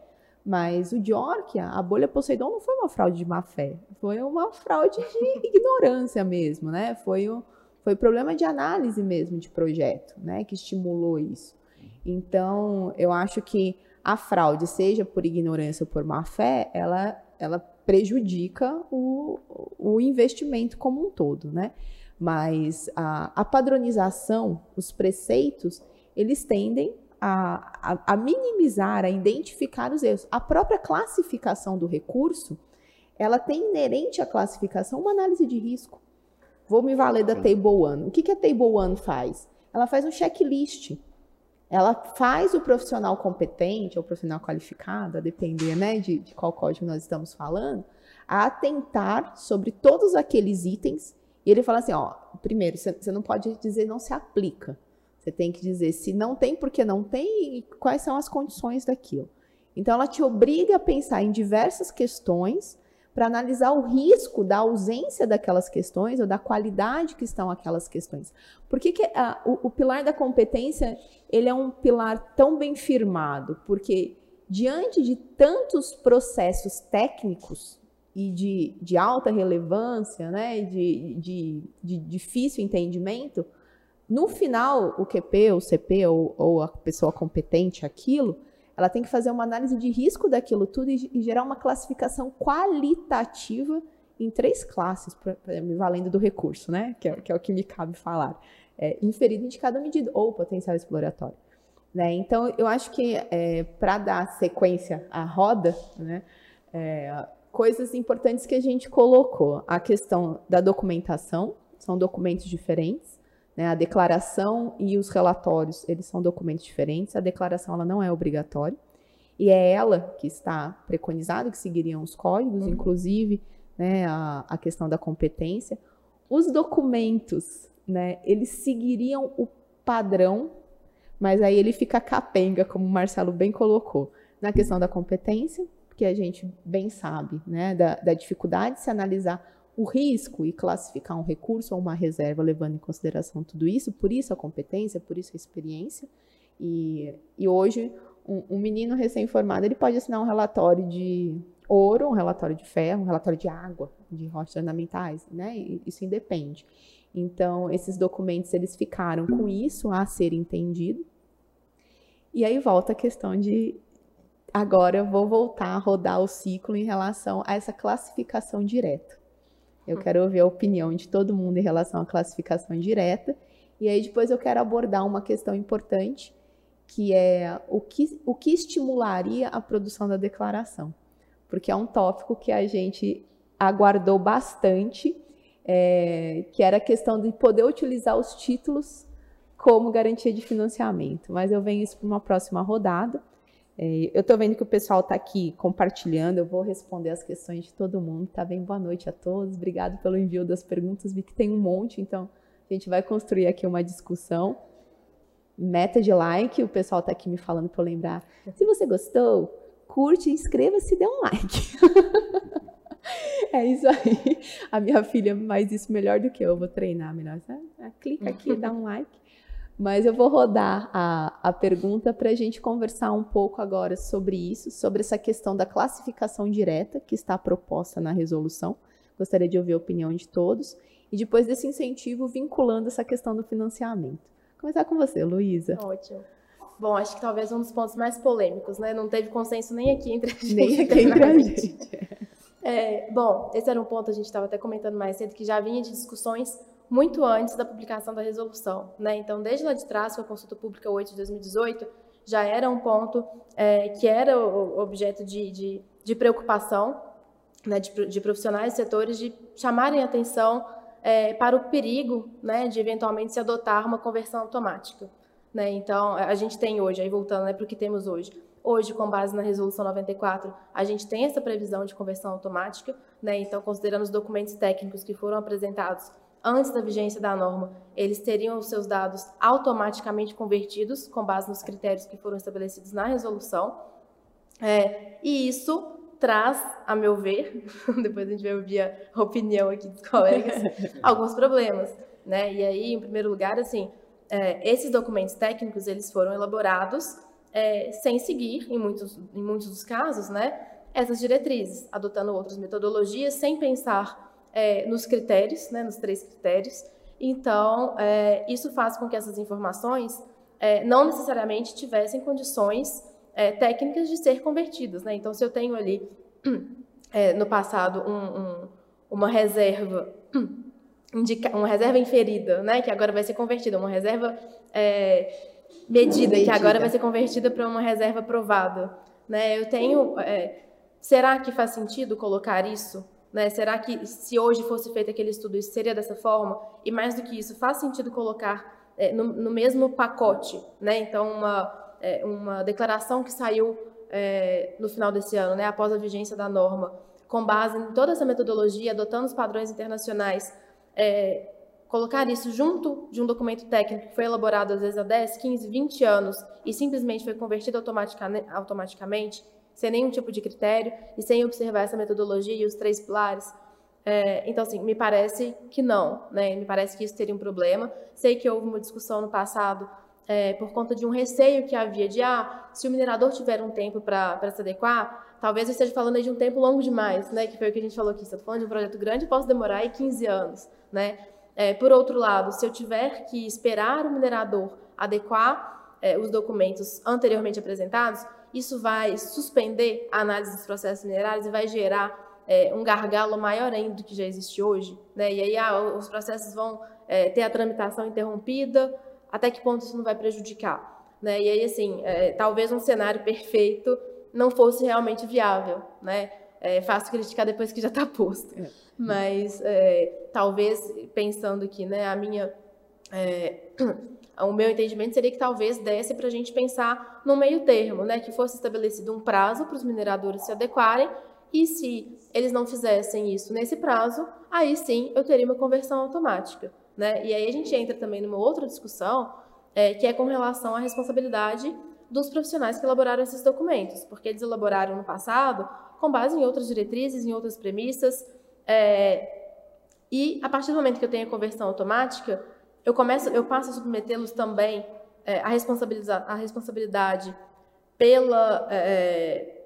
Mas o Diorquia, a bolha Poseidon não foi uma fraude de má fé, foi uma fraude de ignorância mesmo, né? Foi o foi problema de análise mesmo de projeto, né, que estimulou isso. Então, eu acho que a fraude, seja por ignorância ou por má fé, ela, ela prejudica o, o investimento como um todo, né? Mas a, a padronização, os preceitos, eles tendem a, a, a, minimizar, a identificar os erros. A própria classificação do recurso, ela tem inerente à classificação uma análise de risco. Vou me valer da Table One. O que, que a Table One faz? Ela faz um checklist ela faz o profissional competente ou profissional qualificado, a depender né, de, de qual código nós estamos falando, a atentar sobre todos aqueles itens. E ele fala assim: ó, primeiro, você não pode dizer não se aplica. Você tem que dizer se não tem, porque não tem e quais são as condições daquilo. Então, ela te obriga a pensar em diversas questões para analisar o risco da ausência daquelas questões ou da qualidade que estão aquelas questões. Por que, que a, o, o, pilar da competência ele é um pilar tão bem firmado? Porque diante de tantos processos técnicos e de, de alta relevância, né, de, de, de difícil entendimento, no final o QP, o CP ou, ou a pessoa competente aquilo, ela tem que fazer uma análise de risco daquilo tudo e, e gerar uma classificação qualitativa em três classes, pra, pra, me valendo do recurso, né? Que é, que é, o que me cabe falar. É, inferido de cada medida, ou potencial exploratório. Né? Então, eu acho que é, para dar sequência à roda, né, é, coisas importantes que a gente colocou. A questão da documentação, são documentos diferentes. Né? A declaração e os relatórios, eles são documentos diferentes. A declaração ela não é obrigatória. E é ela que está preconizada, que seguiriam os códigos, uhum. inclusive né, a, a questão da competência. Os documentos, né, eles seguiriam o padrão, mas aí ele fica capenga, como o Marcelo bem colocou, na questão da competência, que a gente bem sabe, né, da, da dificuldade de se analisar o risco e classificar um recurso ou uma reserva levando em consideração tudo isso, por isso a competência, por isso a experiência. E, e hoje, um, um menino recém-formado, ele pode assinar um relatório de ouro, um relatório de ferro, um relatório de água, de rochas ornamentais, né? Isso independe. Então, esses documentos, eles ficaram com isso a ser entendido. E aí volta a questão de agora eu vou voltar a rodar o ciclo em relação a essa classificação direta. Eu quero ouvir a opinião de todo mundo em relação à classificação direta. E aí depois eu quero abordar uma questão importante, que é o que, o que estimularia a produção da declaração. Porque é um tópico que a gente aguardou bastante, é, que era a questão de poder utilizar os títulos como garantia de financiamento. Mas eu venho isso para uma próxima rodada. É, eu estou vendo que o pessoal está aqui compartilhando, eu vou responder as questões de todo mundo, tá bem? Boa noite a todos, obrigado pelo envio das perguntas, vi que tem um monte, então a gente vai construir aqui uma discussão. Meta de like, o pessoal está aqui me falando para eu lembrar. Se você gostou, curte, inscreva-se e dê um like. é isso aí. A minha filha faz isso melhor do que eu, eu vou treinar melhor. Clica aqui, dá um like. Mas eu vou rodar a, a pergunta para a gente conversar um pouco agora sobre isso, sobre essa questão da classificação direta que está proposta na resolução. Gostaria de ouvir a opinião de todos. E depois desse incentivo, vinculando essa questão do financiamento. Vou começar com você, Luísa. Ótimo. Bom, acho que talvez um dos pontos mais polêmicos, né? Não teve consenso nem aqui entre a gente. Nem aqui entre a gente. É, bom, esse era um ponto, a gente estava até comentando mais cedo, que já vinha de discussões muito antes da publicação da resolução. Né? Então, desde lá de trás, com a consulta pública 8 de 2018, já era um ponto é, que era objeto de, de, de preocupação né, de, de, profissionais e setores de chamarem atenção é, para o perigo né, de eventualmente se adotar uma conversão automática. Né? Então, a gente tem hoje, aí voltando né, para o que temos hoje, Hoje, com base na Resolução 94, a gente tem essa previsão de conversão automática, né? então, considerando os documentos técnicos que foram apresentados antes da vigência da norma, eles teriam os seus dados automaticamente convertidos com base nos critérios que foram estabelecidos na resolução. É, e isso traz, a meu ver, depois a gente vai ouvir a opinião aqui dos colegas, alguns problemas. Né? E aí, em primeiro lugar, assim, é, esses documentos técnicos eles foram elaborados é, sem seguir, em muitos, em muitos dos casos, né, essas diretrizes, adotando outras metodologias, sem pensar é, nos critérios, né, nos três critérios. Então, é, isso faz com que essas informações é, não necessariamente tivessem condições é, técnicas de ser convertidas. Né? Então, se eu tenho ali, é, no passado, um, um, uma reserva indica, uma reserva inferida, né, que agora vai ser convertida, uma reserva é, medida, medida, que agora vai ser convertida para uma reserva provada. Né? Eu tenho, é, será que faz sentido colocar isso né? Será que se hoje fosse feito aquele estudo, isso seria dessa forma? E mais do que isso, faz sentido colocar é, no, no, mesmo pacote, né? Então, uma, é, uma declaração que saiu é, no final desse ano, né? após a vigência da norma, com base em toda essa metodologia, adotando os padrões internacionais, é, colocar isso junto de um documento técnico que foi elaborado às vezes há 10, 15, 20 anos e simplesmente foi convertido automaticamente, sem nenhum tipo de critério e sem observar essa metodologia e os três pilares. É, então, assim, me parece que não, né? Me parece que isso teria um problema. Sei que houve uma discussão no passado é, por conta de um receio que havia de, ah, se o minerador tiver um tempo para se adequar, talvez eu esteja falando de um tempo longo demais, né? Que foi o que a gente falou aqui. Se eu estou falando de um projeto grande, posso demorar aí 15 anos, né? É, por outro lado, se eu tiver que esperar o minerador adequar é, os documentos anteriormente apresentados, isso vai suspender a análise dos processos minerários e vai gerar é, um gargalo maior ainda do que já existe hoje. Né? E aí ah, os processos vão é, ter a tramitação interrompida, até que ponto isso não vai prejudicar? Né? E aí, assim, é, talvez um cenário perfeito não fosse realmente viável. Né? É fácil criticar depois que já está posto. É. Mas é, talvez, pensando aqui, né, a minha é, o meu entendimento seria que talvez desse para a gente pensar no meio termo, né, que fosse estabelecido um prazo para os mineradores se adequarem e se eles não fizessem isso nesse prazo, aí sim eu teria uma conversão automática, né? E aí a gente entra também numa outra discussão é, que é com relação à responsabilidade dos profissionais que elaboraram esses documentos, porque eles elaboraram no passado com base em outras diretrizes, em outras premissas, é, e a partir do momento que eu tenho a conversão automática, eu começo, eu passo a submetê-los também é, a, a responsabilidade pela, é,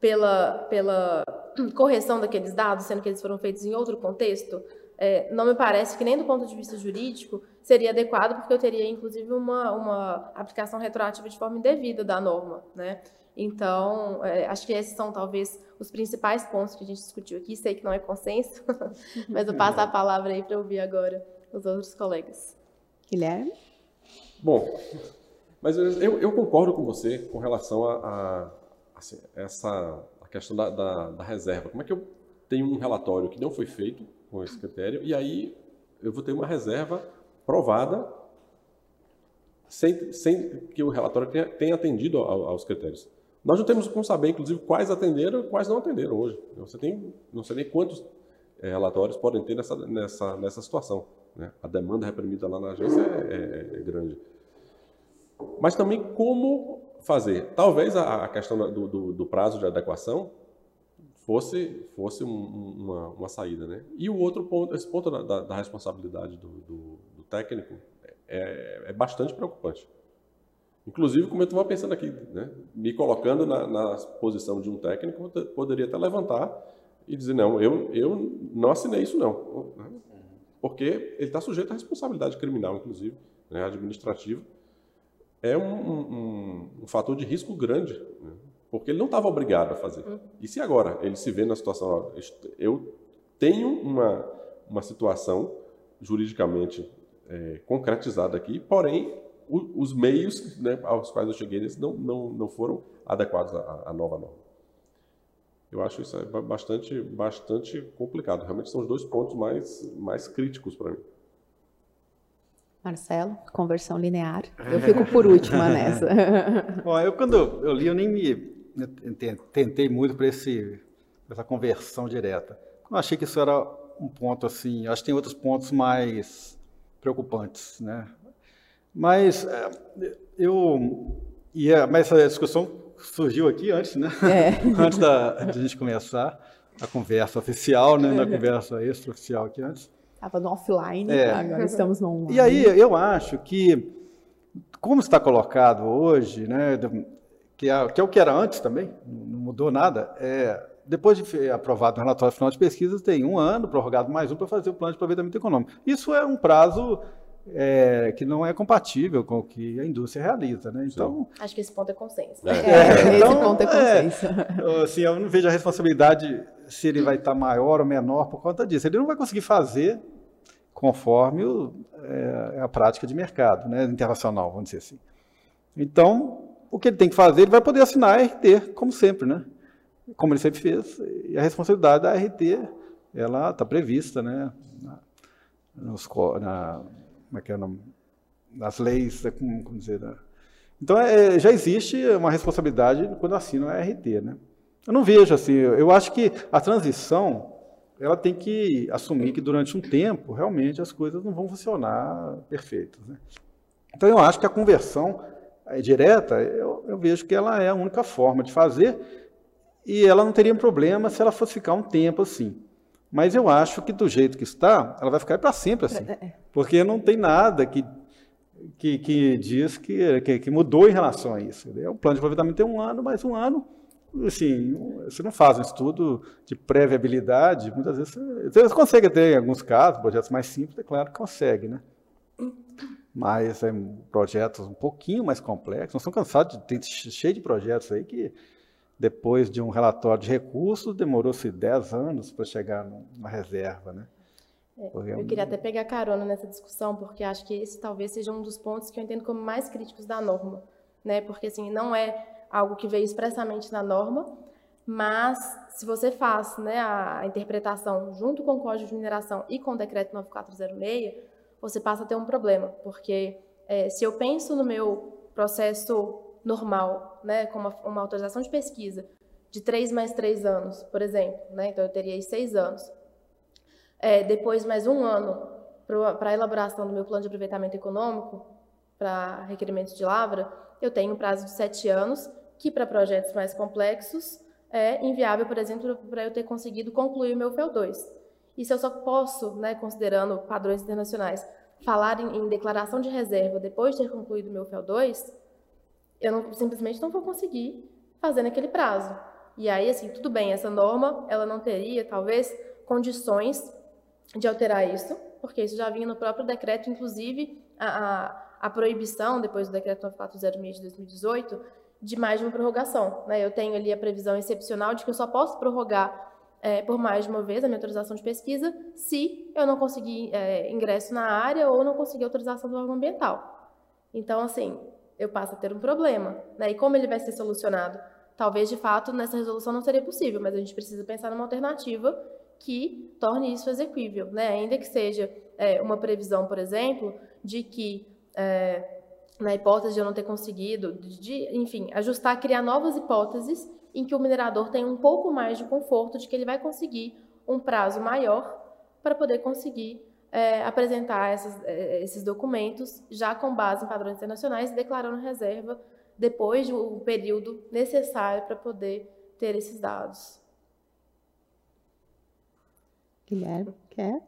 pela, pela correção daqueles dados, sendo que eles foram feitos em outro contexto, é, não me parece que nem do ponto de vista jurídico seria adequado, porque eu teria, inclusive, uma, uma aplicação retroativa de forma indevida da norma, né? Então, é, acho que esses são talvez os principais pontos que a gente discutiu aqui. Sei que não é consenso, mas eu passo a palavra aí para ouvir agora os outros colegas. Guilherme? Bom, mas eu, eu concordo com você com relação a, a assim, essa a questão da, da, da reserva. Como é que eu tenho um relatório que não foi feito com esse critério e aí eu vou ter uma reserva provada sem, sem que o relatório tenha, tenha atendido aos critérios. Nós não temos como saber, inclusive, quais atenderam e quais não atenderam hoje. Você tem, não sei nem quantos é, relatórios podem ter nessa, nessa, nessa situação. Né? A demanda reprimida lá na agência é, é, é grande. Mas também como fazer. Talvez a, a questão do, do, do, prazo de adequação fosse, fosse um, uma, uma, saída. Né? E o outro ponto, esse ponto da, da, da responsabilidade do, do técnico é, é bastante preocupante. Inclusive, como eu estava pensando aqui, né, me colocando na, na, posição de um técnico, poderia até levantar e dizer, não, eu, eu não assinei isso não. Né? Porque ele está sujeito à responsabilidade criminal, inclusive, né, administrativa. É um, um, um, fator de risco grande, né, porque ele não estava obrigado a fazer. Uhum. E se agora ele se vê na situação, eu tenho uma, uma situação juridicamente é, concretizada aqui, porém os meios né, aos quais eu cheguei nesse não, não, não foram adequados à, à, nova norma. Eu acho isso bastante, bastante complicado. Realmente são os dois pontos mais, mais críticos para mim. Marcelo, conversão linear. Eu fico por última nessa. Bom, eu quando eu li, eu nem me tentei muito para essa conversão direta. Eu achei que isso era um ponto assim. Acho que tem outros pontos mais preocupantes, né? Mas é, eu ia, mas essa discussão surgiu aqui antes, né? É. antes da, de a gente começar a conversa oficial, né? Na conversa extraoficial aqui antes. Estava no offline, é. agora estamos no online. E aí eu acho que, como está colocado hoje, né? Que é, que é o que era antes também, não mudou nada. É, depois de aprovado o relatório final de pesquisa, tem um ano, prorrogado mais um, para fazer o plano de aproveitamento econômico. Isso é um prazo é, que não é compatível com o que a indústria realiza, né? Então acho que esse ponto é consenso. É. É, então, esse ponto é consenso. É, assim, eu não vejo a responsabilidade se ele vai estar maior ou menor por conta disso. Ele não vai conseguir fazer conforme o, é, a prática de mercado, né, internacional, vamos dizer assim. Então, o que ele tem que fazer, ele vai poder assinar a RT, como sempre, né? Como ele sempre fez. E a responsabilidade da RT, ela está prevista, né? Na, nos, na, como é que é o nome? Nas leis, é como, dizer, né? Então, é, já existe uma responsabilidade quando assina a RT, né? Eu não vejo assim, eu acho que a transição, ela tem que assumir que durante um tempo, realmente, as coisas não vão funcionar perfeitas, né? Então, eu acho que a conversão é, direta, eu, eu vejo que ela é a única forma de fazer e ela não teria problema se ela fosse ficar um tempo assim. Mas eu acho que do jeito que está, ela vai ficar para sempre assim. É, é. Porque não tem nada que, que, que diz que, que, que, mudou em relação a isso. O plano de aproveitamento tem um ano, mas um ano, assim, você não faz um estudo de pré-viabilidade, muitas vezes você, você consegue ter, em alguns casos, projetos mais simples, é claro que consegue, né? Mas é, projetos um pouquinho mais complexos, nós estamos cansados de ter cheio de projetos aí que depois de um relatório de recursos, demorou-se 10 anos para chegar numa reserva, né? É, eu queria até pegar carona nessa discussão, porque acho que esse talvez seja um dos pontos que eu entendo como mais críticos da norma, né? Porque assim, não é algo que veio expressamente na norma, mas se você faz né, a interpretação junto com o Código de Mineração e com o Decreto 9406, você passa a ter um problema, porque é, se eu penso no meu processo normal, né, com uma, autorização de pesquisa de três mais três anos, por exemplo, né, então eu teria aí seis anos. É, depois mais um ano para a elaboração do meu plano de aproveitamento econômico, para requerimentos de lavra, eu tenho um prazo de sete anos, que para projetos mais complexos é inviável, por exemplo, para eu ter conseguido concluir o meu FEL2. E se eu só posso, né, considerando padrões internacionais, falar em, em, declaração de reserva depois de ter concluído o meu FEL2, eu não, simplesmente não vou conseguir fazer naquele prazo. E aí, assim, tudo bem, essa norma, ela não teria, talvez, condições de alterar isso, porque isso já vinha no próprio decreto, inclusive a, a, a proibição, depois do decreto 9406 de 2018, de mais de uma prorrogação. Né? Eu tenho ali a previsão excepcional de que eu só posso prorrogar é, por mais de uma vez a minha autorização de pesquisa se eu não conseguir é, ingresso na área ou não conseguir autorização do órgão ambiental. Então, assim, eu passo a ter um problema. Né? E como ele vai ser solucionado? Talvez, de fato, nessa resolução não seria possível, mas a gente precisa pensar numa alternativa que torne isso exequível, né? ainda que seja é, uma previsão, por exemplo, de que é, na hipótese de eu não ter conseguido, de, enfim, ajustar, criar novas hipóteses em que o minerador tem um pouco mais de conforto de que ele vai conseguir um prazo maior para poder conseguir é, apresentar essas, é, esses documentos já com base em padrões internacionais e declarando reserva depois do período necessário para poder ter esses dados. Guilherme, quer?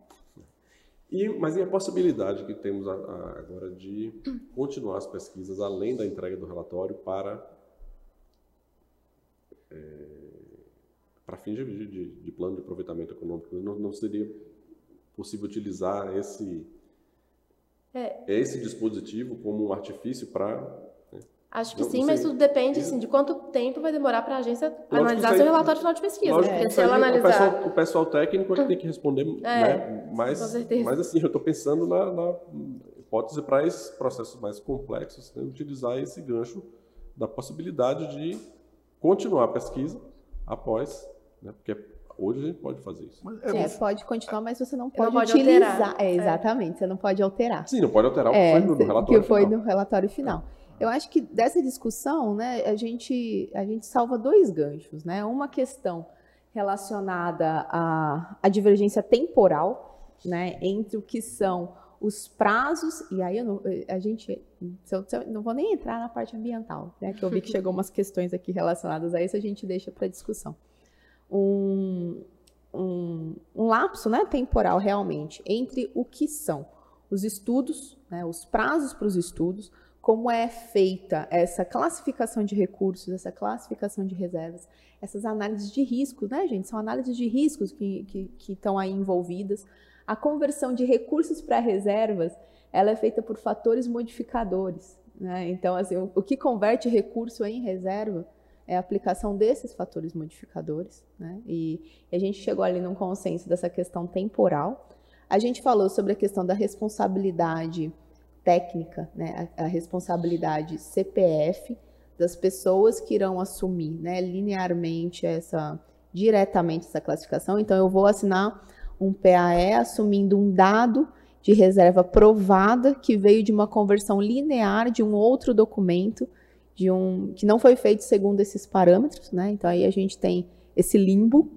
E, mas e a possibilidade que temos a, a, agora de continuar as pesquisas além da entrega do relatório para é, para fins de, de, de, plano de aproveitamento econômico? Não, não seria possível utilizar esse é. esse dispositivo como um artifício para Acho que não, sim, mas tudo depende assim, de quanto tempo vai demorar para a agência Lógico analisar seu relatório final de pesquisa. Lógico, é. se ela analisar... o, pessoal, o pessoal técnico é que tem que responder, é, né? mas, mas assim, eu estou pensando na, na hipótese para esses processos mais complexos, né? utilizar esse gancho da possibilidade de continuar a pesquisa após, né? porque hoje a gente pode fazer isso. É, é, pode continuar, mas você não pode, não pode utilizar. Alterar. É, exatamente, você não pode alterar. Sim, não pode alterar o que foi no, no relatório que foi final. no relatório final. Eu acho que dessa discussão, né, a gente, a gente salva dois ganchos, né? Uma questão relacionada à, à divergência temporal, né, entre o que são os prazos, e aí não, a gente, eu não vou nem entrar na parte ambiental, né, que eu vi que chegou umas questões aqui relacionadas a isso, a gente deixa para discussão. Um, um, um lapso né, temporal realmente entre o que são os estudos, né, os prazos para os estudos, como é feita essa classificação de recursos, essa classificação de reservas, essas análises de riscos, né, gente? São análises de riscos que, que, que estão aí envolvidas. A conversão de recursos para reservas, ela é feita por fatores modificadores. Né? Então, assim, o, o, que converte recurso em reserva é a aplicação desses fatores modificadores. Né? E, e a gente chegou ali num consenso dessa questão temporal. A gente falou sobre a questão da responsabilidade técnica, né, a, a, responsabilidade CPF das pessoas que irão assumir, né, linearmente essa diretamente essa classificação. Então eu vou assinar um PAE assumindo um dado de reserva provada que veio de uma conversão linear de um outro documento de um que não foi feito segundo esses parâmetros, né? Então aí a gente tem esse limbo,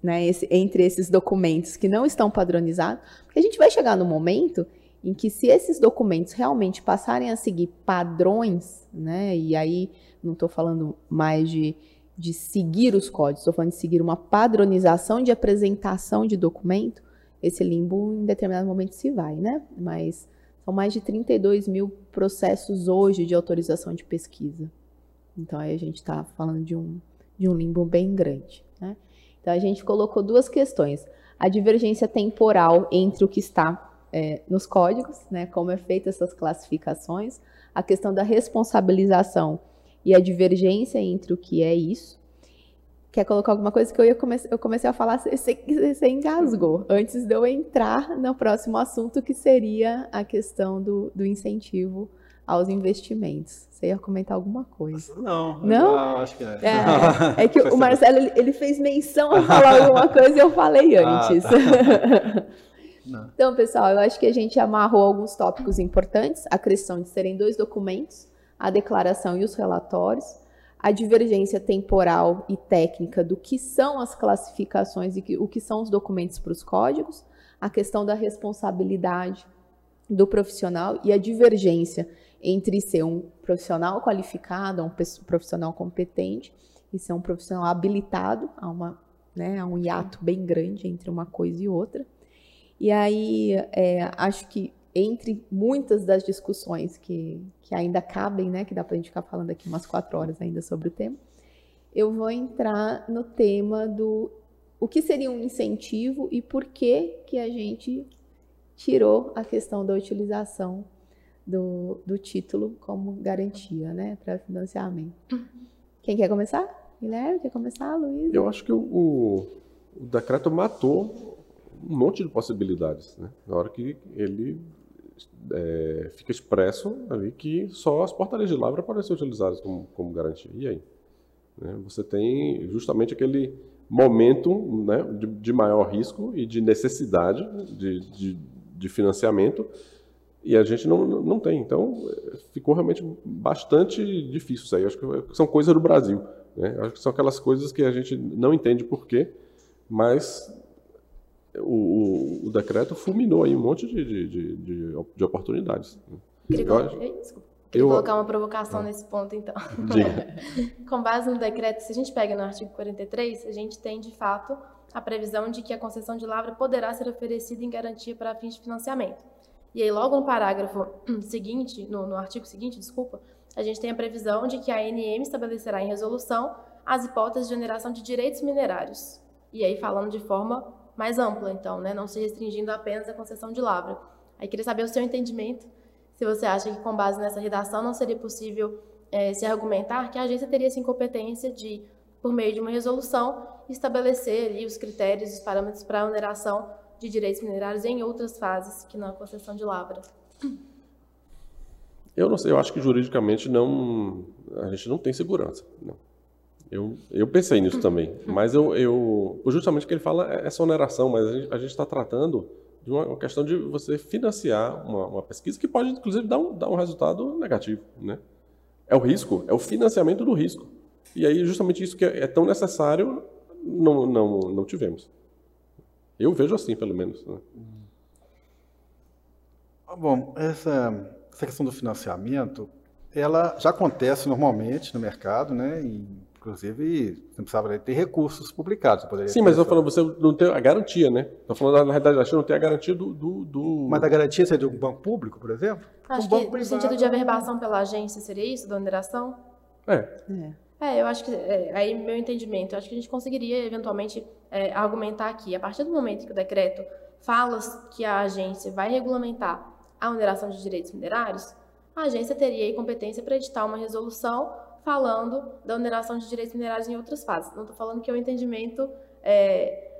né, esse, entre esses documentos que não estão padronizados, porque a gente vai chegar no momento em que se esses documentos realmente passarem a seguir padrões, né, e aí não estou falando mais de, de seguir os códigos, estou falando de seguir uma padronização de apresentação de documento, esse limbo em determinado momento se vai, né? Mas são mais de 32 mil processos hoje de autorização de pesquisa. Então aí a gente está falando de um, de um limbo bem grande. Né? Então a gente colocou duas questões. A divergência temporal entre o que está é, nos códigos, né, como é feita essas classificações, a questão da responsabilização e a divergência entre o que é isso. Quer colocar alguma coisa que eu ia comece, eu comecei a falar, você, engasgou, antes de eu entrar no próximo assunto, que seria a questão do, do incentivo aos investimentos. Você ia comentar alguma coisa? Não, não? acho que é. É, é que o Marcelo ele fez menção a falar alguma coisa e eu falei antes. Ah, tá. Não. Então, pessoal, eu acho que a gente amarrou alguns tópicos importantes: a questão de serem dois documentos, a declaração e os relatórios, a divergência temporal e técnica do que são as classificações e o que são os documentos para os códigos, a questão da responsabilidade do profissional e a divergência entre ser um profissional qualificado, um profissional competente e ser um profissional habilitado a uma, né, um hiato bem grande entre uma coisa e outra. E aí, é, acho que entre muitas das discussões que, que ainda cabem, né, que dá para a gente ficar falando aqui umas quatro horas ainda sobre o tema, eu vou entrar no tema do o que seria um incentivo e por que que a gente tirou a questão da utilização do, do título como garantia, né, para financiamento. Quem quer começar? Guilherme, quer começar, Luiz? Eu acho que o, o, decreto matou um monte de possibilidades, né? Na hora que ele é, fica expresso ali que só as portarias de lavra podem ser utilizadas como, como garantia. E aí? Né? Você tem justamente aquele momento né, de, de, maior risco e de necessidade de, de, de, financiamento e a gente não, não tem. Então, ficou realmente bastante difícil isso aí. Acho que são coisas do Brasil. Né? Acho que são aquelas coisas que a gente não entende por quê, mas o, o, o, decreto fulminou aí um monte de, de, de, de oportunidades. Queria, eu, acho, queria eu, colocar uma provocação ah, nesse ponto, então. Com base no decreto, se a gente pega no artigo 43, a gente tem, de fato, a previsão de que a concessão de lavra poderá ser oferecida em garantia para fins de financiamento. E aí, logo no parágrafo seguinte, no, no artigo seguinte, desculpa, a gente tem a previsão de que a ANM estabelecerá em resolução as hipóteses de oneração de direitos minerários. E aí, falando de forma mais ampla, então, né? não se restringindo apenas à concessão de lavra. Aí queria saber o seu entendimento, se você acha que com base nessa redação não seria possível é, se argumentar que a agência teria essa incompetência de, por meio de uma resolução, estabelecer ali, os critérios, os parâmetros para a oneração de direitos minerários em outras fases que não a concessão de lavra. Eu não sei, eu acho que juridicamente não, a gente não tem segurança. Não. Eu, eu pensei nisso também, mas eu, eu justamente o que ele fala é essa oneração, mas a gente está tratando de uma, uma, questão de você financiar uma, uma, pesquisa que pode, inclusive, dar um, dar um resultado negativo, né? É o risco, é o financiamento do risco. E aí, justamente isso que é, é tão necessário, não, não, não tivemos. Eu vejo assim, pelo menos. Né? Bom, essa, essa questão do financiamento, ela já acontece normalmente no mercado, né? Em Inclusive, você precisava ter recursos publicados. Sim, mas eu falando, você não tem a garantia, né? Estou falando, na realidade, a não tem a garantia do, do, do... Mas a garantia seria de um banco público, por exemplo? Acho um que no privado... sentido de averbação pela agência seria isso, da oneração? É. é. É, eu acho que, é, aí meu entendimento, eu acho que a gente conseguiria eventualmente é, argumentar aqui, a partir do momento que o decreto fala que a agência vai regulamentar a oneração de direitos minerários, a agência teria aí competência para editar uma resolução falando da oneração de direitos minerários em outras fases. Não estou falando que é um entendimento é,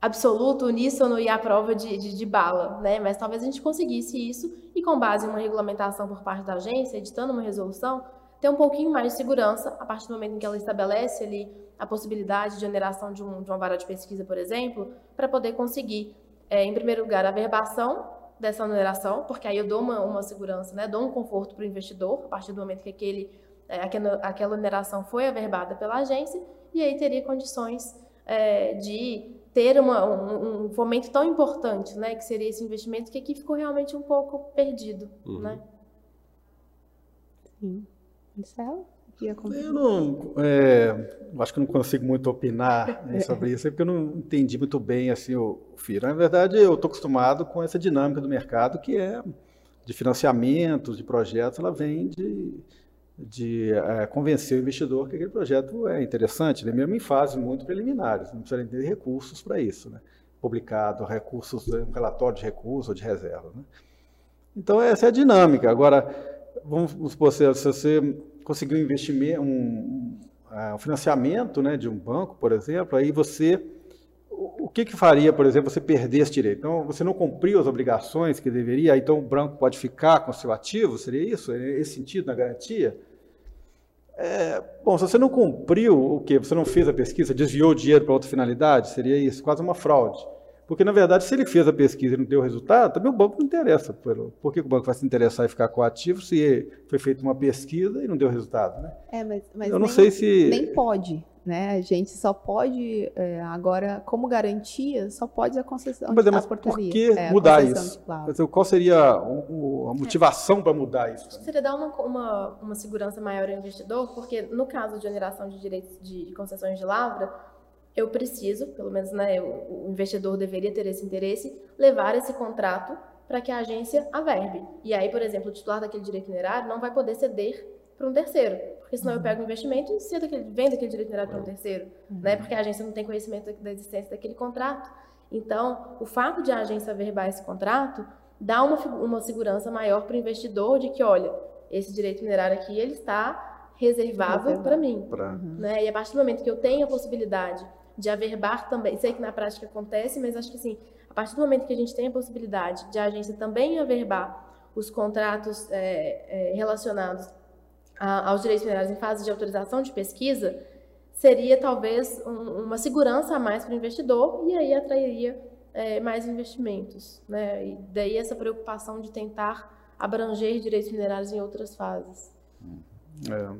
absoluto, uníssono e à prova de, de, de, bala, né? mas talvez a gente conseguisse isso e, com base em uma regulamentação por parte da agência, editando uma resolução, ter um pouquinho mais de segurança a partir do momento em que ela estabelece ali a possibilidade de oneração de, um, de uma vara de pesquisa, por exemplo, para poder conseguir, é, em primeiro lugar, a verbação dessa oneração, porque aí eu dou uma, uma segurança, né? dou um conforto para o investidor, a partir do momento que aquele é, aquela, aquela oneração foi averbada pela agência e aí teria condições é, de ter uma, um, um, fomento tão importante, né, que seria esse investimento, que aqui ficou realmente um pouco perdido, uhum. né? Sim. Marcelo? Eu não, é, acho que não consigo muito opinar né, sobre isso, porque eu não entendi muito bem assim o, o FIRA. Na verdade, eu estou acostumado com essa dinâmica do mercado que é de financiamentos, de projetos, ela vem de de é, convencer o investidor que aquele projeto é interessante, né? mesmo em fases muito preliminares, não precisa ter recursos para isso, né? publicado recursos, um relatório de recurso ou de reserva. Né? Então, essa é a dinâmica. Agora, vamos supor, se você conseguiu um um, um financiamento né, de um banco, por exemplo, aí você o que, que faria, por exemplo, você perder esse direito? Então, você não cumpriu as obrigações que deveria, então o banco pode ficar com seu ativo? Seria isso? É esse sentido na garantia? É, bom, se você não cumpriu o quê? Você não fez a pesquisa, desviou o dinheiro para outra finalidade? Seria isso, quase uma fraude. Porque, na verdade, se ele fez a pesquisa e não deu resultado, também o banco não interessa. Por que o banco vai se interessar em ficar com o ativo se foi feita uma pesquisa e não deu resultado? Né? É, mas, mas Eu não nem, sei se. nem pode. Né? A gente só pode, é, agora, como garantia, só pode a concessão Mas, é, de mas a por portaria. que É, mudar isso? Mas, Qual seria o- o- a motivação para mudar isso? Seria dar uma, uma, uma segurança maior ao investidor, porque no caso de oneração de direitos de concessões de lavra, eu preciso, pelo menos né, o, investidor deveria ter esse interesse, levar esse contrato para que a agência averbe. E aí, por exemplo, o titular daquele direito minerário não vai poder ceder para um terceiro, porque senão eu pego o investimento e cedo aquele, vendo aquele direito minerário para um terceiro, né, porque a agência não tem conhecimento da existência daquele contrato. Então, o fato de a agência averbar esse contrato dá uma, uma segurança maior para o investidor de que, olha, esse direito minerário aqui ele está reservável Reservado. para mim. Pra... Né? E a partir do momento que eu tenho a possibilidade de averbar também, sei que na prática acontece, mas acho que assim, a partir do momento que a gente tem a possibilidade de a agência também averbar os contratos é, é, relacionados a- aos direitos minerários em fase de autorização de pesquisa, seria talvez um- uma segurança a mais para o investidor e aí atrairia é, mais investimentos. Né? E daí essa preocupação de tentar abranger direitos minerários em outras fases. É,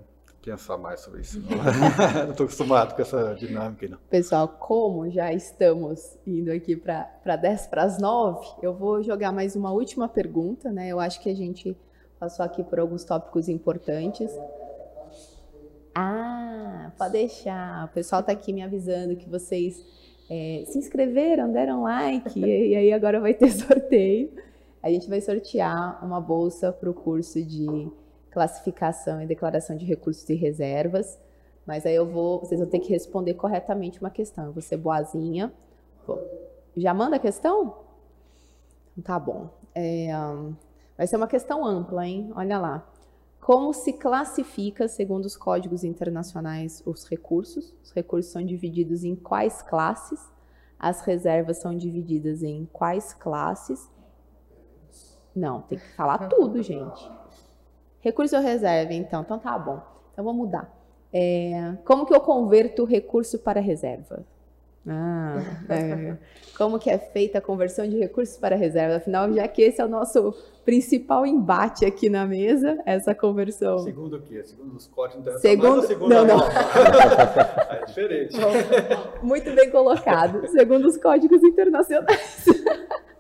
pensar mais sobre isso. não estou acostumado com essa dinâmica, não. Pessoal, como já estamos indo aqui para 10 para as 9, eu vou jogar mais uma última pergunta, né? Eu acho que a gente passou aqui por alguns tópicos importantes. Ah, pode deixar. O pessoal está aqui me avisando que vocês é, se inscreveram, deram like, e, e aí agora vai ter sorteio. A gente vai sortear uma bolsa para o curso de classificação e declaração de recursos e reservas. Mas aí eu vou, vocês vão ter que responder corretamente uma questão. Eu vou ser boazinha. Pô, Já manda a questão? Tá bom. É, vai ser uma questão ampla, hein? Olha lá. Como se classifica, segundo os códigos internacionais, os recursos? Os recursos são divididos em quais classes? As reservas são divididas em quais classes? Não, tem que falar tudo, gente. Recurso ou reserva, então? Então tá bom. Então vou mudar. É, como que eu converto recurso para reserva? Ah, é. Como que é feita a conversão de recursos para reserva? Afinal, já que esse é o nosso principal embate aqui na mesa, essa conversão. Segundo o quê? Segundo os códigos internacionais Segundo- ou segundo não, não. é diferente. Muito bem colocado, segundo os códigos internacionais.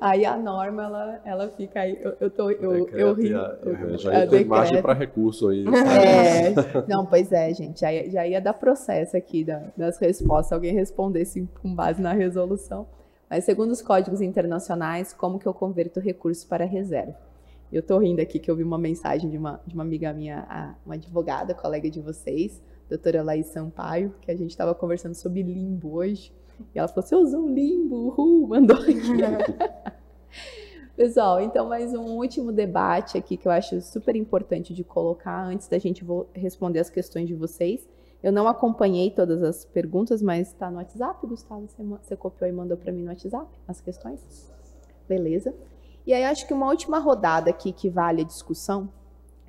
Aí a norma, ela, ela fica aí. Eu, eu, tô, eu, eu Decreto ri. a- a- eu- Já ia ter margem para recurso aí. É, não, pois é, gente, já ia, já ia dar processo aqui da- das respostas, alguém respondesse com base na resolução. Mas segundo os códigos internacionais, como que eu converto recursos para reserva? Eu tô rindo aqui que eu vi uma mensagem de uma, de uma amiga minha, uma advogada, colega de vocês, doutora Laís Sampaio, que a gente estava conversando sobre limbo hoje. E ela falou, você usou um limbo, uhul, mandou aqui. Pessoal, então mais um último debate aqui que eu acho super importante de colocar antes da gente responder as questões de vocês. Eu não acompanhei todas as perguntas, mas está no WhatsApp, Gustavo? Você, você copiou e mandou para mim no WhatsApp as questões? Beleza. E aí acho que uma última rodada aqui que vale a discussão,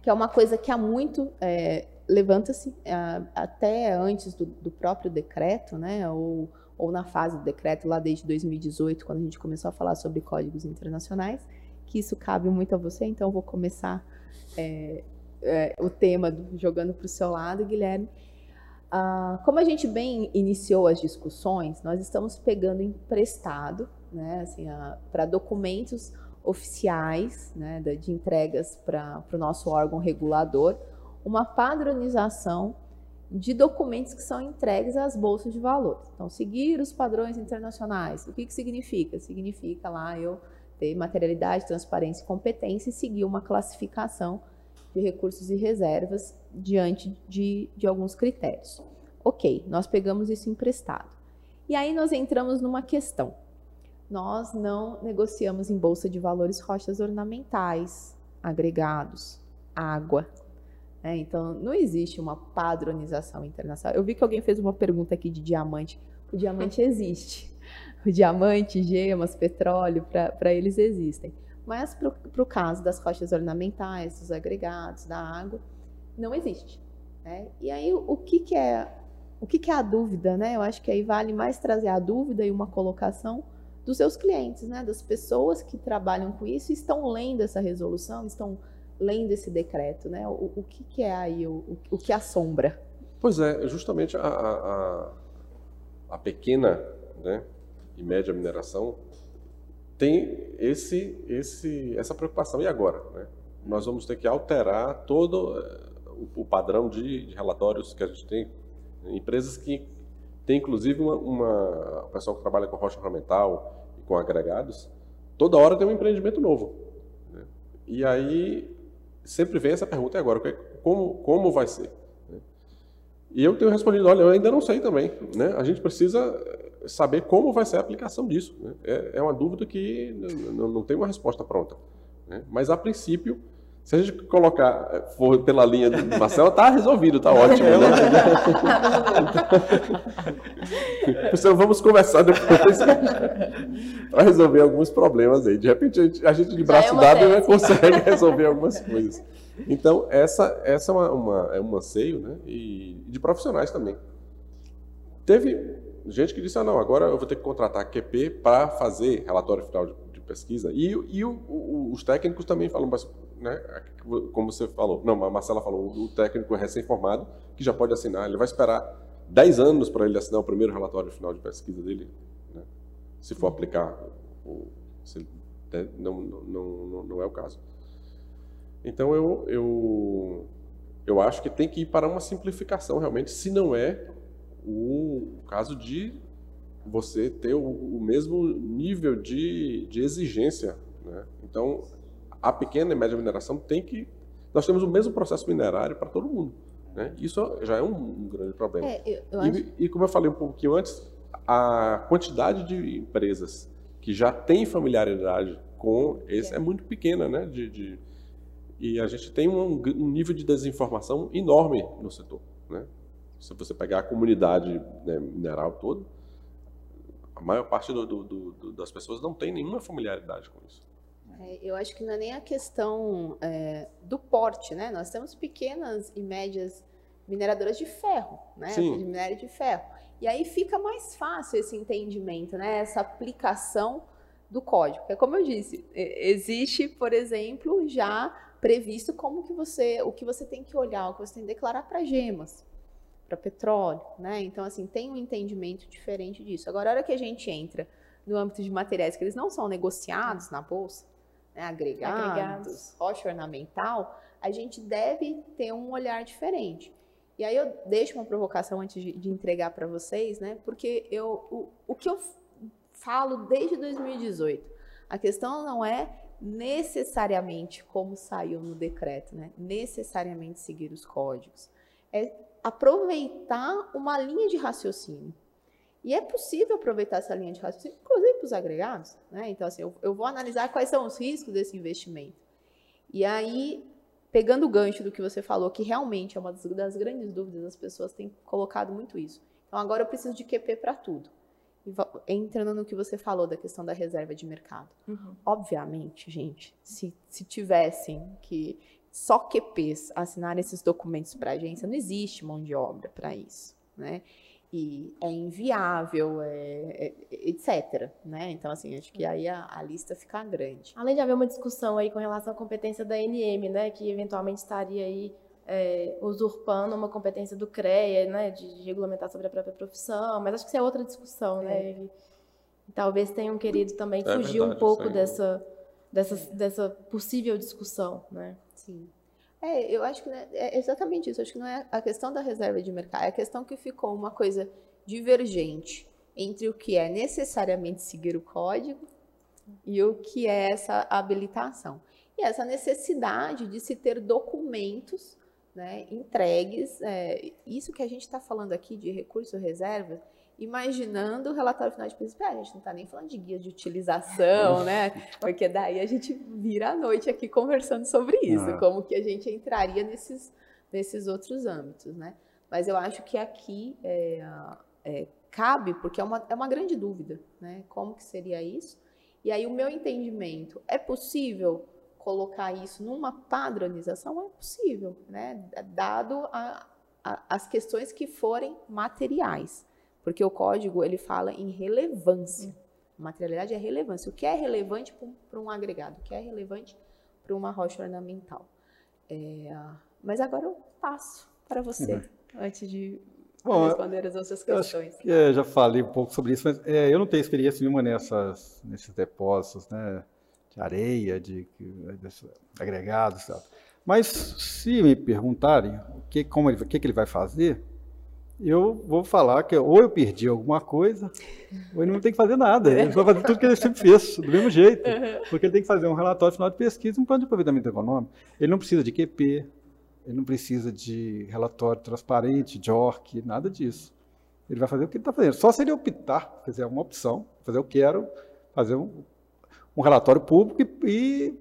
que é uma coisa que há muito é, levanta-se é, até antes do, do próprio decreto, né? Ou, ou na fase do decreto lá desde 2018, quando a gente começou a falar sobre códigos internacionais, que isso cabe muito a você, então eu vou começar é, é, o tema do- jogando para o seu lado, Guilherme. Ah, como a gente bem iniciou as discussões, nós estamos pegando emprestado, né, assim, para documentos oficiais, né, de entregas para o nosso órgão regulador, uma padronização de documentos que são entregues às bolsas de valores. Então, seguir os padrões internacionais. O que, que significa? Significa lá eu ter materialidade, transparência e competência e seguir uma classificação de recursos e reservas diante de, de alguns critérios. Ok, nós pegamos isso emprestado. E aí nós entramos numa questão. Nós não negociamos em bolsa de valores rochas ornamentais, agregados, água. Né? então, não existe uma padronização internacional. Eu vi que alguém fez uma pergunta aqui de diamante. O diamante existe. O diamante, gemas, petróleo, para eles existem. Mas para o caso das rochas ornamentais, dos agregados, da água, não existe. Né? E aí, o, que, que é o que, que é a dúvida? Né? Eu acho que aí vale mais trazer a dúvida e uma colocação dos seus clientes, né, das pessoas que trabalham com isso e estão lendo essa resolução, estão lendo esse decreto, né? O, o que, que, é aí o, o, que assombra? Pois é, justamente a, a, a pequena né, e média mineração tem esse, esse, essa preocupação. E agora? Né? Nós vamos ter que alterar todo eh, o, o padrão de, de, relatórios que a gente tem. Empresas que têm, inclusive, uma, uma, o pessoal que trabalha com rocha ornamental e com agregados, toda hora tem um empreendimento novo. Né? E aí sempre vem essa pergunta, e agora? É, como, como vai ser? E eu tenho respondido, olha, eu ainda não sei também. Né? A gente precisa saber como vai ser a aplicação disso. Né? É, é, uma dúvida que não, não tem uma resposta pronta. Né? Mas, a princípio, se a gente colocar eh, for pela linha do Marcelo, está resolvido, está ótimo. Né? então, vamos conversar depois para resolver alguns problemas aí. De repente, a gente, a gente de braço é dado né, consegue resolver algumas coisas. Então, essa, essa é, uma, uma, é um anseio né? e de profissionais também. Teve gente que disse, ah, não, agora eu vou ter que contratar a QP para fazer relatório final de, de pesquisa. E, e o, o, os técnicos também falam, né, como você falou, não, a Marcela falou, o técnico recém-formado, que já pode assinar, ele vai esperar 10 anos para ele assinar o primeiro relatório final de pesquisa dele, né, se for aplicar, ou, se, não, não, não, não é o caso. Então, eu, eu, eu acho que tem que ir para uma simplificação, realmente, se não é o caso de você ter o, o mesmo nível de, de exigência. Né? Então, a pequena e média mineração tem que. Nós temos o mesmo processo minerário para todo mundo. Né? Isso já é um, um grande problema. É, eu, eu acho... e, e, como eu falei um pouquinho antes, a quantidade de empresas que já têm familiaridade com esse é, é muito pequena, né? De, de, e a gente tem um, um nível de desinformação enorme no setor. Né? se você pegar a comunidade né, mineral toda, a maior parte do, do, do, das pessoas não tem nenhuma familiaridade com isso. É, eu acho que não é nem a questão é, do porte, né? Nós temos pequenas e médias mineradoras de ferro, né? Sim. De minério de ferro. E aí fica mais fácil esse entendimento, né? Essa aplicação do código. Porque, como eu disse, existe, por exemplo, já previsto como que você, o que você tem que olhar, o que você tem que declarar para gemas para petróleo, né? Então, assim, tem um entendimento diferente disso. Agora, a hora que a gente entra no âmbito de materiais que eles não são negociados na bolsa, né, agregados, agregados, rocha ornamental, a gente deve ter um olhar diferente. E aí eu deixo uma provocação antes de, de entregar para vocês, né? Porque eu, o, o que eu falo desde 2018, a questão não é necessariamente como saiu no decreto, né? Necessariamente seguir os códigos. É aproveitar uma linha de raciocínio. E é possível aproveitar essa linha de raciocínio, inclusive para os agregados. Né? Então, assim, eu, eu, vou analisar quais são os riscos desse investimento. E aí, pegando o gancho do que você falou, que realmente é uma das, das grandes dúvidas, as pessoas têm colocado muito isso. Então, agora eu preciso de QP para tudo. Entrando no que você falou da questão da reserva de mercado. Uhum. Obviamente, gente, se, se tivessem que só QPs assinarem esses documentos para a agência, não existe mão de obra para isso, né? E é inviável, é, é, etc. Né? Então, assim, acho que aí a, a, lista fica grande. Além de haver uma discussão aí com relação à competência da NM, né? Que eventualmente estaria aí é, usurpando uma competência do CREA, né? De, de, regulamentar sobre a própria profissão, mas acho que isso é outra discussão, né? É. talvez tenham querido também é fugir verdade, um pouco dessa, dessa, dessa possível discussão, né? Sim. É, eu acho que é, é exatamente isso. Acho que não é a questão da reserva de mercado, é a questão que ficou uma coisa divergente entre o que é necessariamente seguir o código e o que é essa habilitação. E essa necessidade de se ter documentos né, entregues, é, isso que a gente está falando aqui de recurso reserva, imaginando o relatório final de pesquisa. A gente não está nem falando de guia de utilização, né? Porque daí a gente vira a noite aqui conversando sobre isso, ah. como que a gente entraria nesses, nesses outros âmbitos, né? Mas eu acho que aqui é, é, cabe, porque é uma, é uma grande dúvida, né? Como que seria isso? E aí o meu entendimento, é possível colocar isso numa padronização? É possível, né? Dado a, a, as questões que forem materiais porque o código ele fala em relevância. Materialidade é relevância. O que é relevante para um agregado? O que é relevante para uma rocha ornamental? É, mas agora eu passo para você, uhum. antes de Bom, responder as outras questões. Que, é, já falei um pouco sobre isso, mas é, eu não tenho experiência nenhuma nessas, nesses depósitos né, de areia, de, de agregados. Sabe? Mas se me perguntarem o que, como ele, o que, que ele vai fazer, eu vou falar que ou eu perdi alguma coisa, ou ele não tem que fazer nada. Ele vai fazer tudo que ele sempre fez, do mesmo jeito. Porque ele tem que fazer um relatório final de pesquisa e um plano de aproveitamento econômico. Ele não precisa de QP, ele não precisa de relatório transparente, de ORC, nada disso. Ele vai fazer o que ele está fazendo. Só se ele optar, fazer uma opção, fazer eu quero fazer um, um relatório público e, e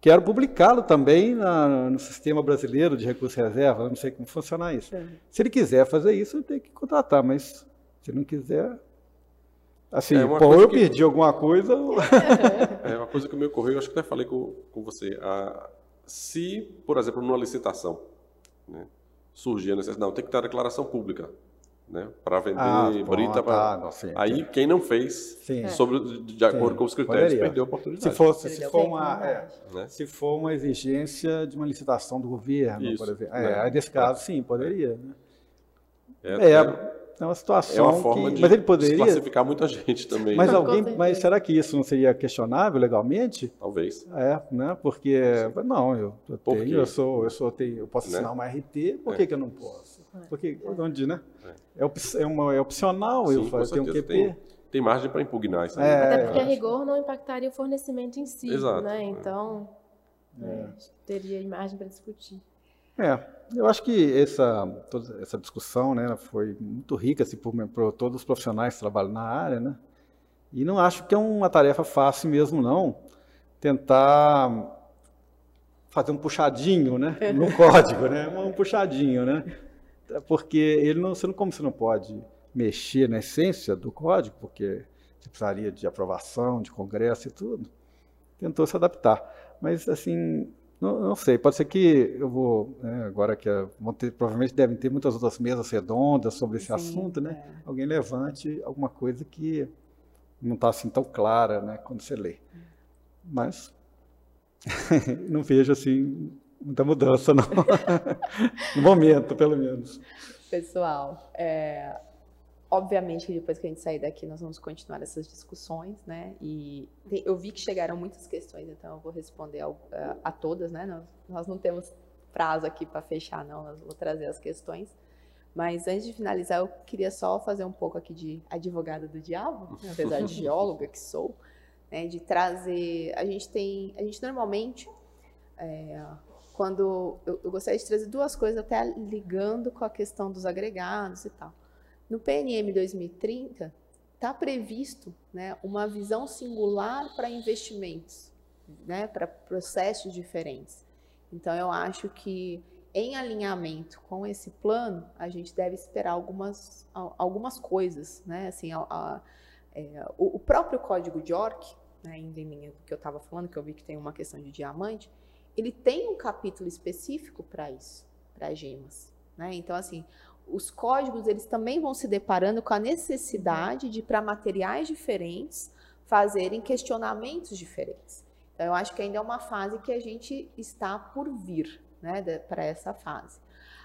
quero publicá-lo também na, no sistema brasileiro de recursos e reserva. Eu não sei como funcionar isso. É. Se ele quiser fazer isso, ele tem que contratar, mas se não quiser, Assim, é pô, eu que... perdi alguma coisa. é uma coisa que me ocorreu, acho que até falei com, com você. A, se, por exemplo, numa licitação, né, surgir a necessidade, não, tem que ter a declaração pública, né, para vender ah, brita. Pra... Ah, aí quem não fez, sim. sobre de acordo sim. com os critérios, Poderia. perdeu a oportunidade. Se, fosse, se, for uma, é, né? se for uma exigência de uma licitação do governo, Isso, por exemplo. É, né? nesse caso, sim, poderia. Né? É, é, é uma situação é uma forma que, de mas ele poderia classificar muita gente também. Mas né? alguém, mas será que isso não seria questionável legalmente? Talvez. É, né? Porque Sim. não, eu, eu tenho, eu sou, eu sou, tenho, eu posso né? assinar uma RT, por que, é. que eu não posso? É. Porque onde, né? É, é, uma, é opcional Sim, eu fazer um QP. Tem, tem margem para impugnar isso. É, Até porque a rigor não impactaria o fornecimento em si, Exato. né? Então, é. teria margem para discutir. É, eu acho que essa, toda essa discussão né, foi muito rica assim, por, por, todos os profissionais que trabalham na área, né? E não acho que é uma tarefa fácil mesmo, não, tentar fazer um puxadinho né, no código, né? Um puxadinho, né? Porque ele não, você não, como você não pode mexer na essência do código, porque você precisaria de aprovação, de congresso e tudo, tentou se adaptar. Mas, assim, não, não, sei, pode ser que eu vou, né, agora que vão ter, provavelmente devem ter muitas outras mesas redondas sobre esse Sim, assunto, né? É. Alguém levante alguma coisa que não está assim tão clara, né, quando você lê. Mas não vejo assim muita mudança, não. no momento, pelo menos. Pessoal, é, Obviamente que depois que a gente sair daqui nós vamos continuar essas discussões, né? E eu vi que chegaram muitas questões, então eu vou responder a, a todas, né? Nós, nós, não temos prazo aqui para fechar, não. Nós vou trazer as questões. Mas antes de finalizar, eu queria só fazer um pouco aqui de advogada do diabo, né? apesar de geóloga que sou, né? De trazer. A gente tem, a gente normalmente é, quando eu, eu gostaria de trazer duas coisas até ligando com a questão dos agregados e tal. No PNM 2030, está previsto né, uma visão singular para investimentos, né, para processos diferentes. Então, eu acho que, em alinhamento com esse plano, a gente deve esperar algumas, algumas coisas. Né? Assim, a, a, é, o, o, próprio código de ORC, né, em linha do que eu estava falando, que eu vi que tem uma questão de diamante, ele tem um capítulo específico para isso, para gemas. Né? Então, assim, os códigos eles também vão se deparando com a necessidade de, para materiais diferentes, fazerem questionamentos diferentes. Então, eu acho que ainda é uma fase que a gente está por vir, né, para essa fase.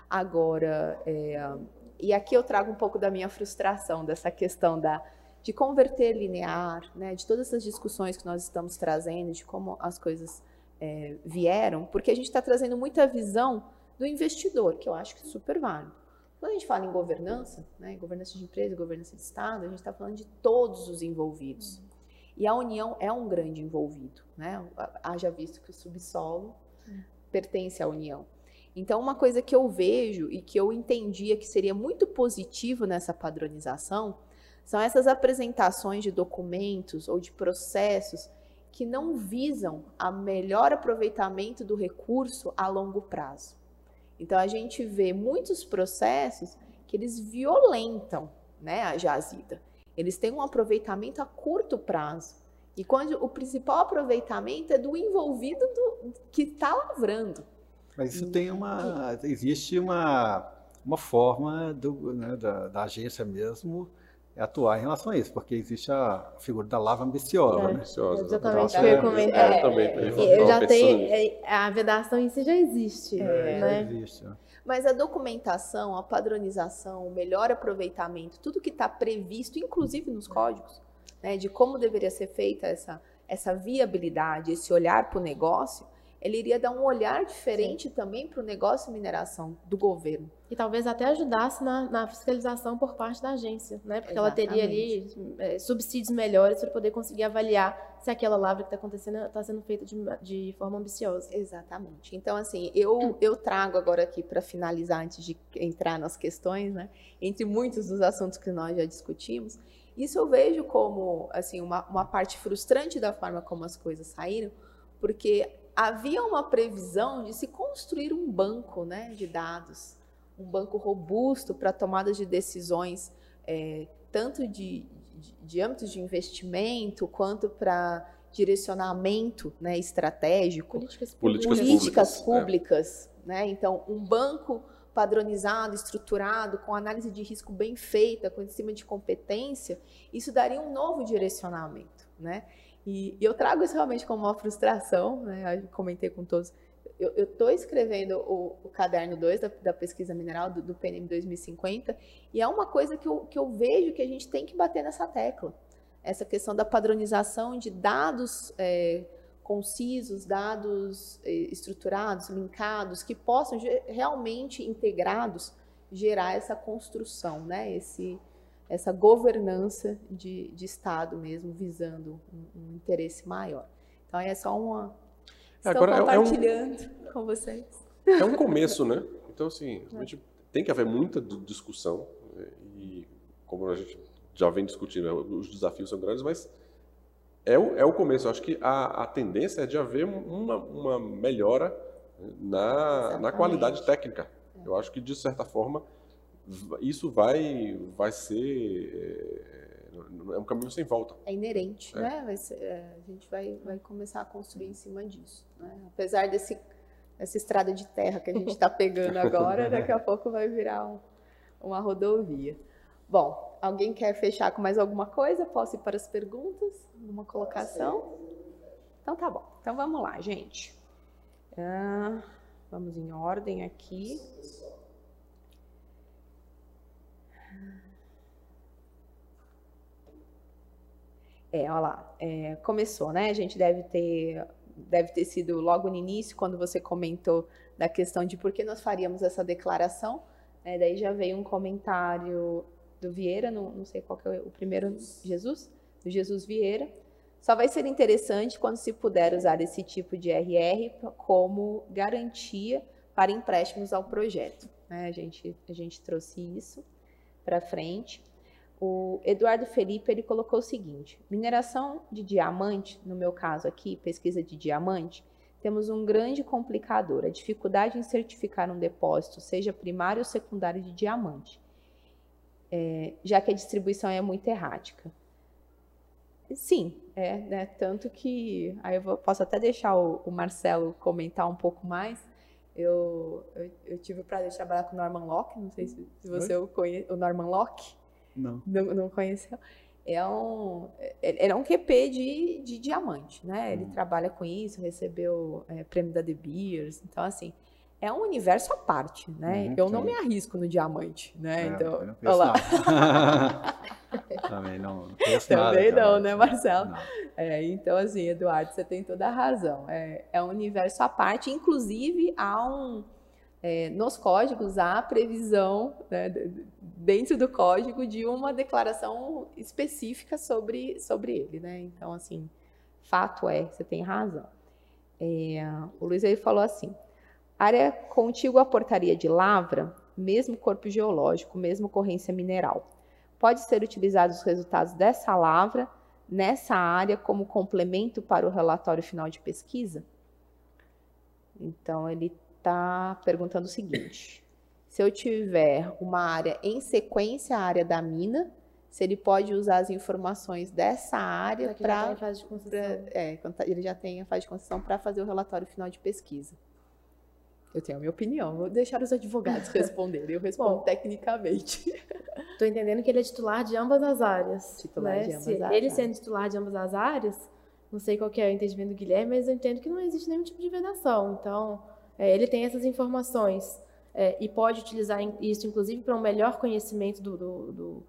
Agora, é, e aqui eu trago um pouco da minha frustração dessa questão da de converter linear, né, de todas essas discussões que nós estamos trazendo, de como as coisas é, vieram, porque a gente está trazendo muita visão do investidor, que eu acho que é super válido. Quando a gente fala em governança, né, governança de empresa, governança de Estado, a gente está falando de todos os envolvidos. E a União é um grande envolvido, né? Haja visto que o subsolo pertence à União. Então, uma coisa que eu vejo e que eu entendia que seria muito positivo nessa padronização são essas apresentações de documentos ou de processos que não visam a melhor aproveitamento do recurso a longo prazo. Então a gente vê muitos processos que eles violentam né, a jazida. Eles têm um aproveitamento a curto prazo. E quando o principal aproveitamento é do envolvido do, que está lavrando. Mas isso tem uma. Existe uma, uma forma do, né, da, da, agência mesmo é atuar em relação a isso, porque existe a figura da lava ambiciosa, É. né? Ambiciosa, Exatamente o que eu ia comentar. É, eu também, eu já tenho. é, A vedação em si já existe, É. Já né? existe. né? Mas a documentação, a padronização, o melhor aproveitamento, tudo que está previsto, inclusive nos códigos, né, de como deveria ser feita essa, essa viabilidade, esse olhar para o negócio, ele iria dar um olhar diferente também para o negócio e mineração do governo. E talvez até ajudasse na, na fiscalização por parte da agência, né? Porque ela teria ali é, subsídios melhores para poder conseguir avaliar se aquela lavra que está acontecendo está sendo feita de, de forma ambiciosa. Exatamente. Então, assim, eu, eu trago agora aqui para finalizar, antes de entrar nas questões, né? Entre muitos dos assuntos que nós já discutimos, isso eu vejo como, assim, uma, uma parte frustrante da forma como as coisas saíram, porque havia uma previsão de se construir um banco, né, de dados, um banco robusto para tomadas de decisões, é, tanto de, de, de âmbitos de investimento quanto para direcionamento né, estratégico Políticas Políticas públicas. políticas públicas, públicas, né? Então, um banco padronizado, estruturado, com análise de risco bem feita, com em cima de competência, isso daria um novo direcionamento, né? E, e eu trago isso realmente como uma frustração, né? Eu comentei com todos. Eu estou escrevendo o, o caderno 2 da, da, pesquisa mineral do, do PNM 2050 e é uma coisa que eu, que eu vejo que a gente tem que bater nessa tecla. Essa questão da padronização de dados é, concisos, dados é, estruturados, linkados, que possam realmente integrados gerar essa construção, né? Esse, essa governança de, de Estado mesmo, visando um, um interesse maior. Então, é só uma. Estou Agora, compartilhando é um, com vocês. É um começo, né? Então, assim, gente tem que haver muita discussão né? e, como a gente já vem discutindo, os desafios são grandes, mas é o, é o começo. Eu acho que a, a tendência é de haver uma, uma melhora na, na qualidade técnica. Eu acho que, de certa forma, isso vai, vai ser. É um caminho sem volta. É inerente, é. né? Ser, é, a gente vai, vai começar a construir em cima disso. Né? Apesar desse, dessa estrada de terra que a gente está pegando agora, daqui a pouco vai virar um, uma rodovia. Bom, alguém quer fechar com mais alguma coisa? Posso ir para as perguntas? Uma colocação? Então tá bom. Então vamos lá, gente. Ah, vamos em ordem aqui. É, olha lá, é, começou, né? A gente deve ter, deve ter sido logo no início, quando você comentou da questão de por que nós faríamos essa declaração. Né? Daí já veio um comentário do Vieira, não, não sei qual é o primeiro, Jesus? Do Jesus Vieira. Só vai ser interessante quando se puder usar esse tipo de RR como garantia para empréstimos ao projeto. Né? A, gente, a gente trouxe isso para frente. O Eduardo Felipe ele colocou o seguinte: mineração de diamante, no meu caso aqui, pesquisa de diamante, temos um grande complicador, a dificuldade em certificar um depósito, seja primário ou secundário de diamante, é, já que a distribuição é muito errática. Sim, é, né? Tanto que aí eu posso até deixar o, o, Marcelo comentar um pouco mais. Eu, eu, eu tive o prazer de trabalhar com o Norman Locke, não sei se, se você Oi? o conhece, o Norman Locke. Não. Não, não conheceu? É um, ele é um QP de, de diamante, né? Ele hum. trabalha com isso, recebeu é, prêmio da De Beers. Então, assim, é um universo à parte, né? Uhum, eu não me arrisco no diamante, né? É, então, eu não olha lá. Também não, Também nada, não, né, Marcelo? Não. É, então, assim, Eduardo, você tem toda a razão. É, é um universo à parte. Inclusive, há um... É, nos códigos há a previsão, né, dentro do código, de uma declaração específica sobre, sobre ele, né? Então, assim, fato é, você tem razão. É, o Luiz aí falou assim, área contígua à portaria de lavra, mesmo corpo geológico, mesmo ocorrência mineral. Pode ser utilizados os resultados dessa lavra nessa área como complemento para o relatório final de pesquisa? Então, ele está perguntando o seguinte: se eu tiver uma área em sequência à área da mina, se ele pode usar as informações dessa área para. de concessão. É, ele já tem a fase de concessão para fazer o relatório final de pesquisa. Eu tenho a minha opinião, vou deixar os advogados responderem, eu respondo Bom. tecnicamente. Estou entendendo que ele é titular de ambas as áreas. Titular né? de ambas Se as ele áreas. sendo titular de ambas as áreas, não sei qual que é o entendimento do Guilherme, mas eu entendo que não existe nenhum tipo de vedação. Então, é, ele tem essas informações é, e pode utilizar isso, inclusive, para um melhor conhecimento do, do- do-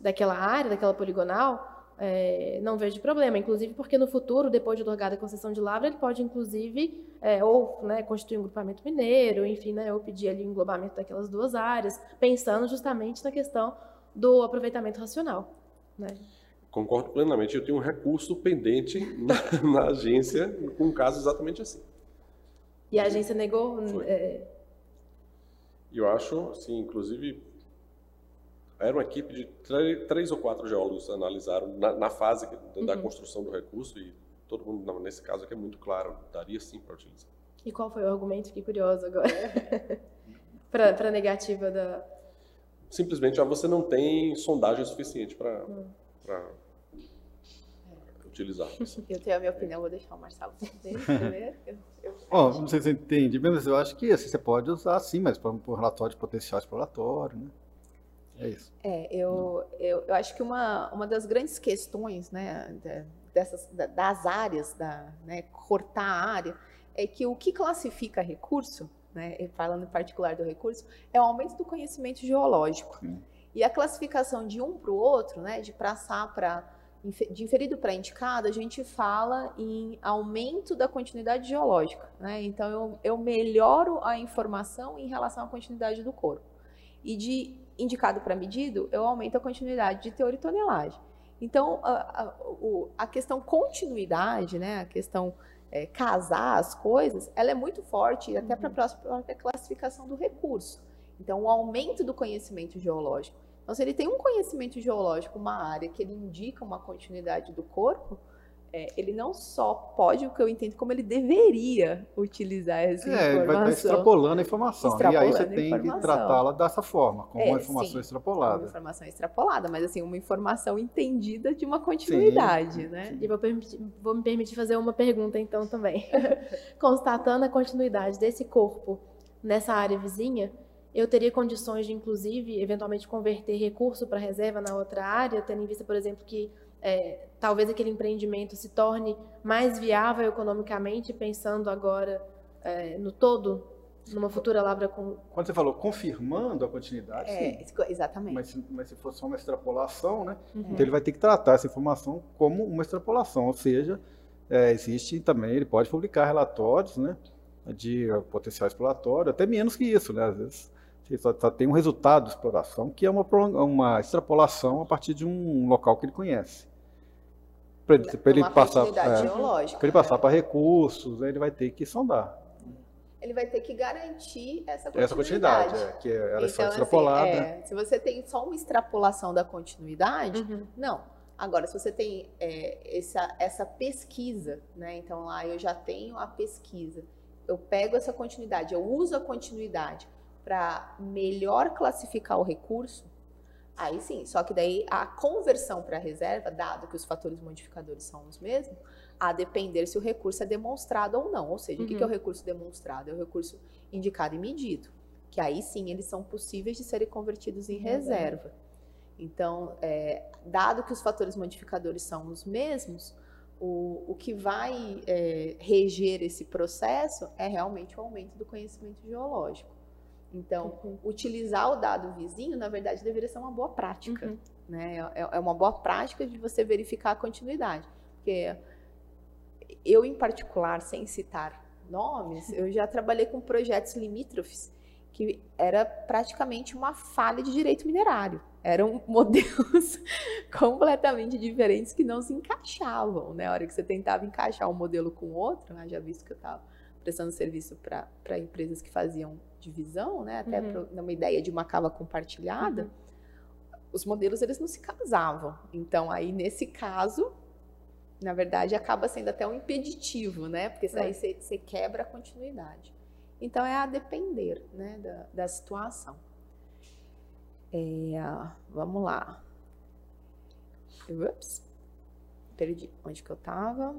daquela área, daquela poligonal. É, não vejo problema, inclusive porque no futuro, depois de otorgada a concessão de lavra, ele pode, inclusive, é, ou né, constituir um grupamento mineiro, enfim, né, ou pedir ali o englobamento daquelas duas áreas, pensando justamente na questão do aproveitamento racional. Né? Concordo plenamente. Eu tenho um recurso pendente na, na agência com um caso exatamente assim. E a agência negou. É, eu acho, assim, inclusive, era uma equipe de três ou quatro geólogos analisaram na, na fase da, Uhum. construção do recurso e todo mundo, não, nesse caso aqui é muito claro, daria sim para utilizar. E qual foi o argumento? Fiquei curiosa agora. para a negativa da. Simplesmente, ah, você não tem sondagem suficiente para Hum. utilizar. isso. Eu tenho a minha opinião, vou deixar o Marcelo primeiro. Eu- eu- Ó, não sei se você entende, mas eu acho que assim, você pode usar sim, mas para um relatório de potencial exploratório, né? É isso. É, eu, eu, eu acho que uma, uma das grandes questões né, dessas, da- das áreas, da, né, cortar a área, é que o que classifica recurso, né, falando em particular do recurso, é o aumento do conhecimento geológico. Sim. E a classificação de um para o outro, né, de passar para de inferido para indicado, a gente fala em aumento da continuidade geológica. Né? Então, eu, eu melhoro a informação em relação à continuidade do corpo. E de indicado para medido, eu aumento a continuidade de teor e tonelagem. Então, a, a, a questão continuidade, né, a questão é, casar as coisas, ela é muito forte até para a própria classificação do recurso. Então, o aumento do conhecimento geológico. Então, se ele tem um conhecimento geológico, uma área que ele indica uma continuidade do corpo, é, ele não só pode, o que eu entendo, como ele deveria utilizar essa É, ele vai estar informação. extrapolando a informação. e aí Extrapolando você tem que informação. tratá-la dessa forma, como É, uma informação sim. Uma extrapolada. informação extrapolada, mas assim, uma informação entendida de uma continuidade, né? E vou, permitir- vou me permitir fazer uma pergunta então também. Constatando a continuidade desse corpo nessa área vizinha, eu teria condições de, inclusive, eventualmente converter recurso para reserva na outra área, tendo em vista, por exemplo, que é, talvez aquele empreendimento se torne mais viável economicamente, pensando agora é, no todo, numa futura lavra com. Quando você falou confirmando a continuidade, É, sim. exatamente. Mas, se- mas se for só uma extrapolação, né? Uhum. Então ele vai ter que tratar essa informação como uma extrapolação, ou seja, é, existe também, ele pode publicar relatórios, né? De eh, potencial exploratório, até menos que isso, né? Às vezes você só, só tem um resultado de exploração que é uma, uma extrapolação a partir de um local que ele conhece. Para ele, ele passar, é, pra ele passar para recursos, aí ele vai ter que sondar Ele vai ter que garantir essa continuidade. essa continuidade, é, que é- ela é só Então, assim, extrapolada. é, se você tem só uma extrapolação da continuidade, Uhum. Não. Agora, se você tem é, essa, essa pesquisa, né? Então lá eu já tenho a pesquisa, eu pego essa continuidade, eu uso a continuidade para melhor classificar o recurso, aí sim. Só que daí a conversão para reserva, dado que os fatores modificadores são os mesmos, a depender se o recurso é demonstrado ou não. Ou seja, o que Uhum. é o recurso demonstrado? É o recurso indicado e medido. Que aí sim eles são possíveis de serem convertidos em reserva. Então, é, dado que os fatores modificadores são os mesmos, o, o que vai é, reger esse processo é realmente o aumento do conhecimento geológico. Então, Perfeito. utilizar o dado vizinho, na verdade, deveria ser uma boa prática. Uhum. Né? É, é uma boa prática de você verificar a continuidade. Porque eu, em particular, sem citar nomes, eu já trabalhei com projetos limítrofes que era praticamente uma falha de direito minerário. Eram modelos completamente diferentes que não se encaixavam, né? A hora que você tentava encaixar um modelo com o outro, né? já visto que eu estava prestando serviço para empresas que faziam divisão, né? Até Uhum. pra- numa ideia de uma cava compartilhada, os modelos eles não se casavam. Então aí nesse caso, na verdade, acaba sendo até um impeditivo, né? Porque isso aí É. você você quebra a continuidade. Então é a depender, né, da, da situação. É, vamos lá. Ups. Perdi onde que eu estava.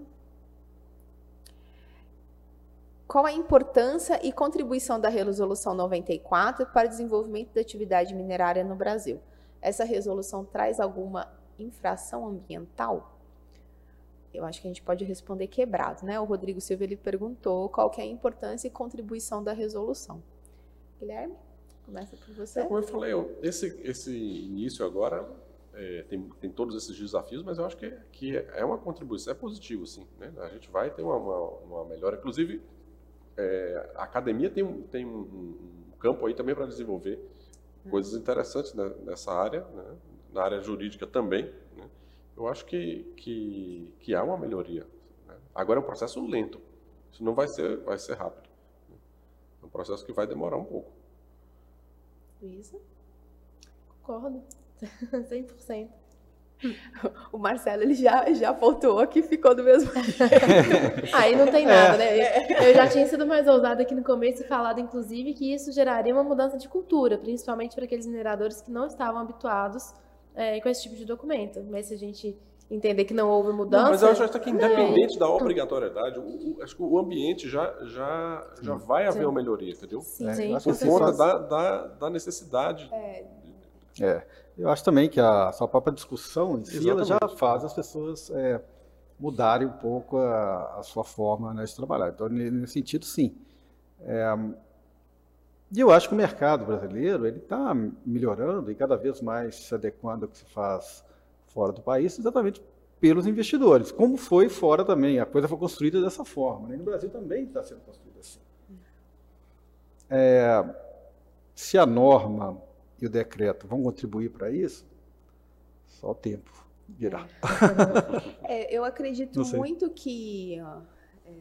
Qual a importância e contribuição da Resolução 94 para o desenvolvimento da atividade minerária no Brasil? Essa resolução traz alguma infração ambiental? Eu acho que a gente pode responder quebrado, né? O Rodrigo Silva ele perguntou qual que é a importância e contribuição da resolução. Guilherme, começa por você. É, como eu falei, esse, esse início agora é, tem, tem todos esses desafios, mas eu acho que, que é uma contribuição, é positivo, sim. Né? A gente vai ter uma, uma, uma melhora. Inclusive, é, a academia tem, tem um, um campo aí também para desenvolver coisas interessantes né, nessa área, né? na área jurídica também. Né? Eu acho que, que, que há uma melhoria. Né? Agora é um processo lento. Isso não vai ser, vai ser rápido. É um processo que vai demorar um pouco. Luísa? Concordo. 100%. O Marcelo ele já, já voltou aqui ficou do mesmo jeito. Aí não tem nada, né? Eu já tinha sido mais ousada aqui no começo e falado, inclusive, que isso geraria uma mudança de cultura, principalmente para aqueles mineradores que não estavam habituados é, com esse tipo de documento. Mas se a gente entender que não houve mudança. Não, mas eu acho que independente da obrigatoriedade, o, acho que o ambiente já, já, já vai haver sim. uma melhoria, entendeu? Sim, sim. Por conta da, da, da necessidade. É. é. Eu acho também que a sua própria discussão em si ela já faz as pessoas é, mudarem um pouco a, a sua forma né, de trabalhar. Então, nesse sentido, sim. É, e eu acho que o mercado brasileiro ele está melhorando e cada vez mais se adequando ao que se faz fora do país, exatamente pelos investidores. Como foi fora também, a coisa foi construída dessa forma. Né? E no Brasil também está sendo construída assim. É, se a norma e o decreto. Vão contribuir para isso, só o tempo dirá. É, eu acredito muito que ó, é,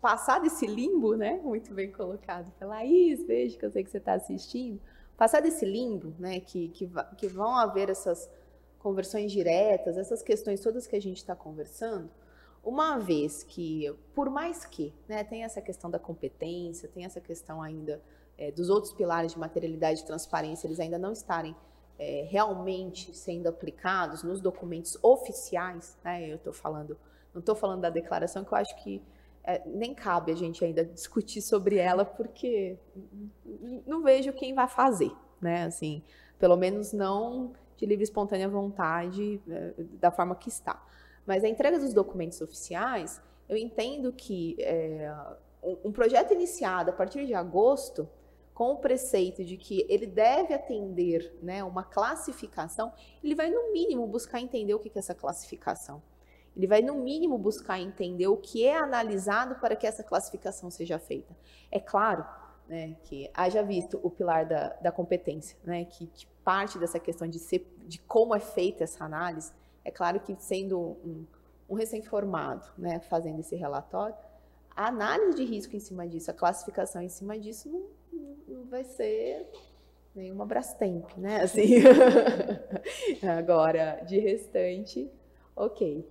passar desse limbo, né, muito bem colocado pela Laís, vejo que eu sei que você está assistindo, passar desse limbo, né, que, que, que vão haver essas conversões diretas, essas questões todas que a gente está conversando, uma vez que, por mais que, né, tem essa questão da competência, tem essa questão ainda é, dos outros pilares de materialidade e transparência, eles ainda não estarem é, realmente sendo aplicados nos documentos oficiais, né? Eu estou falando, não estou falando da declaração, que eu acho que é, nem cabe a gente ainda discutir sobre ela, porque não vejo quem vai fazer, né? Assim, pelo menos não de livre e espontânea vontade, é, da forma que está. Mas a entrega dos documentos oficiais, eu entendo que é, um projeto iniciado a partir de agosto, com o preceito de que ele deve atender né, uma classificação, ele vai, no mínimo, buscar entender o que é essa classificação. Ele vai, no mínimo, buscar entender o que é analisado para que essa classificação seja feita. É claro né, que haja visto o pilar da, da competência, né, que, que parte dessa questão de, ser, de como é feita essa análise, é claro que sendo um, um recém-formado né, fazendo esse relatório, a análise de risco em cima disso, a classificação em cima disso, não, não vai ser nenhuma Brastemp, né? Assim. Agora, de restante, ok.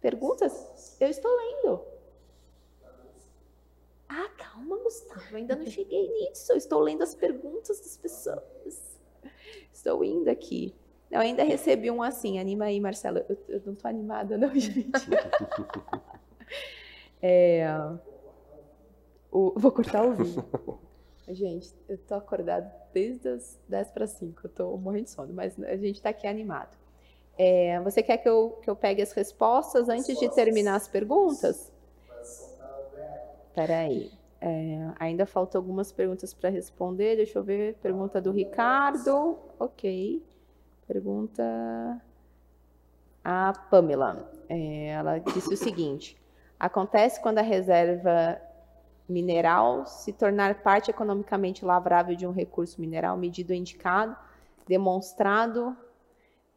Perguntas? Eu estou lendo. Ah, calma, Gustavo, ainda não cheguei nisso. Eu estou lendo as perguntas das pessoas. Estou indo aqui. Eu ainda recebi um assim, anima aí, Marcelo. Eu, eu não estou animada, não, gente. É, o, vou cortar o vídeo. Gente, eu tô acordada desde as 10 para 5, eu tô morrendo de sono, mas a gente tá aqui animado. É, você quer que eu, que eu pegue as respostas antes respostas. de terminar as perguntas? Espera aí. É, ainda faltam algumas perguntas para responder. Deixa eu ver. Pergunta do Ricardo. Ok. Pergunta. A Pamela. É, ela disse o seguinte: acontece quando a reserva mineral se tornar parte economicamente lavrável de um recurso mineral medido ou indicado, demonstrado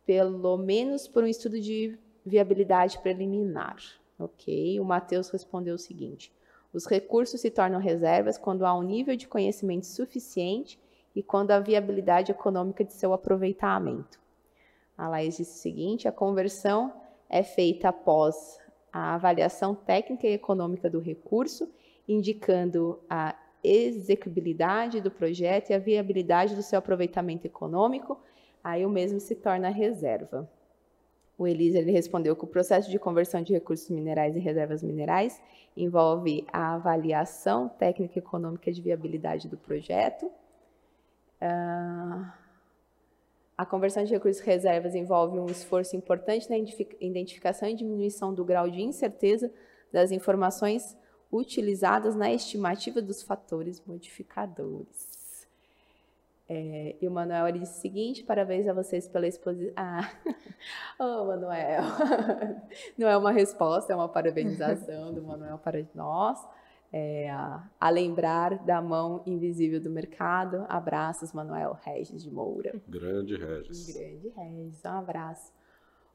pelo menos por um estudo de viabilidade preliminar. Ok? O Matheus respondeu o seguinte: os recursos se tornam reservas quando há um nível de conhecimento suficiente e quando há viabilidade econômica de seu aproveitamento. A Laís disse o seguinte: a conversão é feita após a avaliação técnica e econômica do recurso indicando a execuibilidade do projeto e a viabilidade do seu aproveitamento econômico, aí o mesmo se torna reserva. o Elisa ele respondeu que o processo de conversão de recursos minerais em reservas minerais envolve a avaliação técnica e econômica de viabilidade do projeto. Uh, a conversão de recursos reservas envolve um esforço importante na identificação e diminuição do grau de incerteza das informações utilizadas na estimativa dos fatores modificadores. É, e o Manuel disse o seguinte: parabéns a vocês pela exposição. Ah, oh, Manuel! Não é uma resposta, é uma parabenização do Manuel para nós. É, a lembrar da mão invisível do mercado. Abraços, Manuel Regis de Moura. Grande Regis. Grande Regis, um abraço.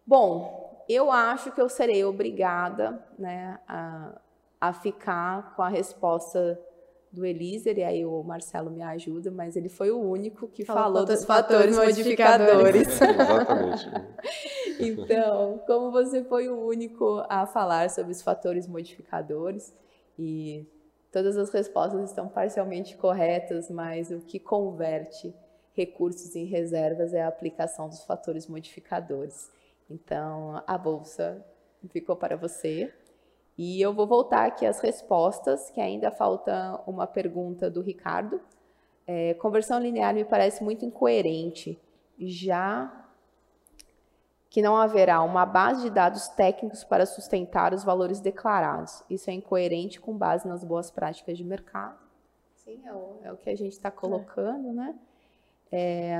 Bom, eu acho que eu serei obrigada né, a, a ficar com a resposta do Elíser, e aí o Marcelo me ajuda, mas ele foi o único que falou, falou dos fatores, fatores modificadores. Exatamente. então, como você foi o único a falar sobre os fatores modificadores, e todas as respostas estão parcialmente corretas, mas o que converte recursos em reservas é a aplicação dos fatores modificadores. Então, a bolsa ficou para você. E eu vou voltar aqui às respostas, que ainda falta uma pergunta do Ricardo. É, conversão linear me parece muito incoerente, já que não haverá uma base de dados técnicos para sustentar os valores declarados. Isso é incoerente com base nas boas práticas de mercado. Sim, é o, é o que a gente está colocando, é. né? É,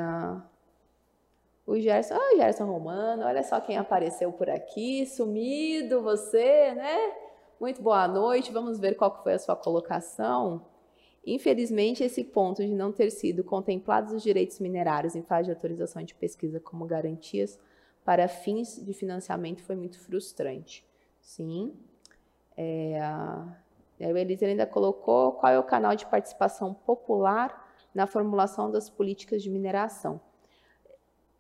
o Gerson, ah, Gerson Romano, olha só quem apareceu por aqui, sumido você, né? Muito boa noite. Vamos ver qual foi a sua colocação. Infelizmente, esse ponto de não ter sido contemplados os direitos minerários em fase de autorização de pesquisa como garantias para fins de financiamento foi muito frustrante. Sim. É, o Elisa ainda colocou qual é o canal de participação popular na formulação das políticas de mineração.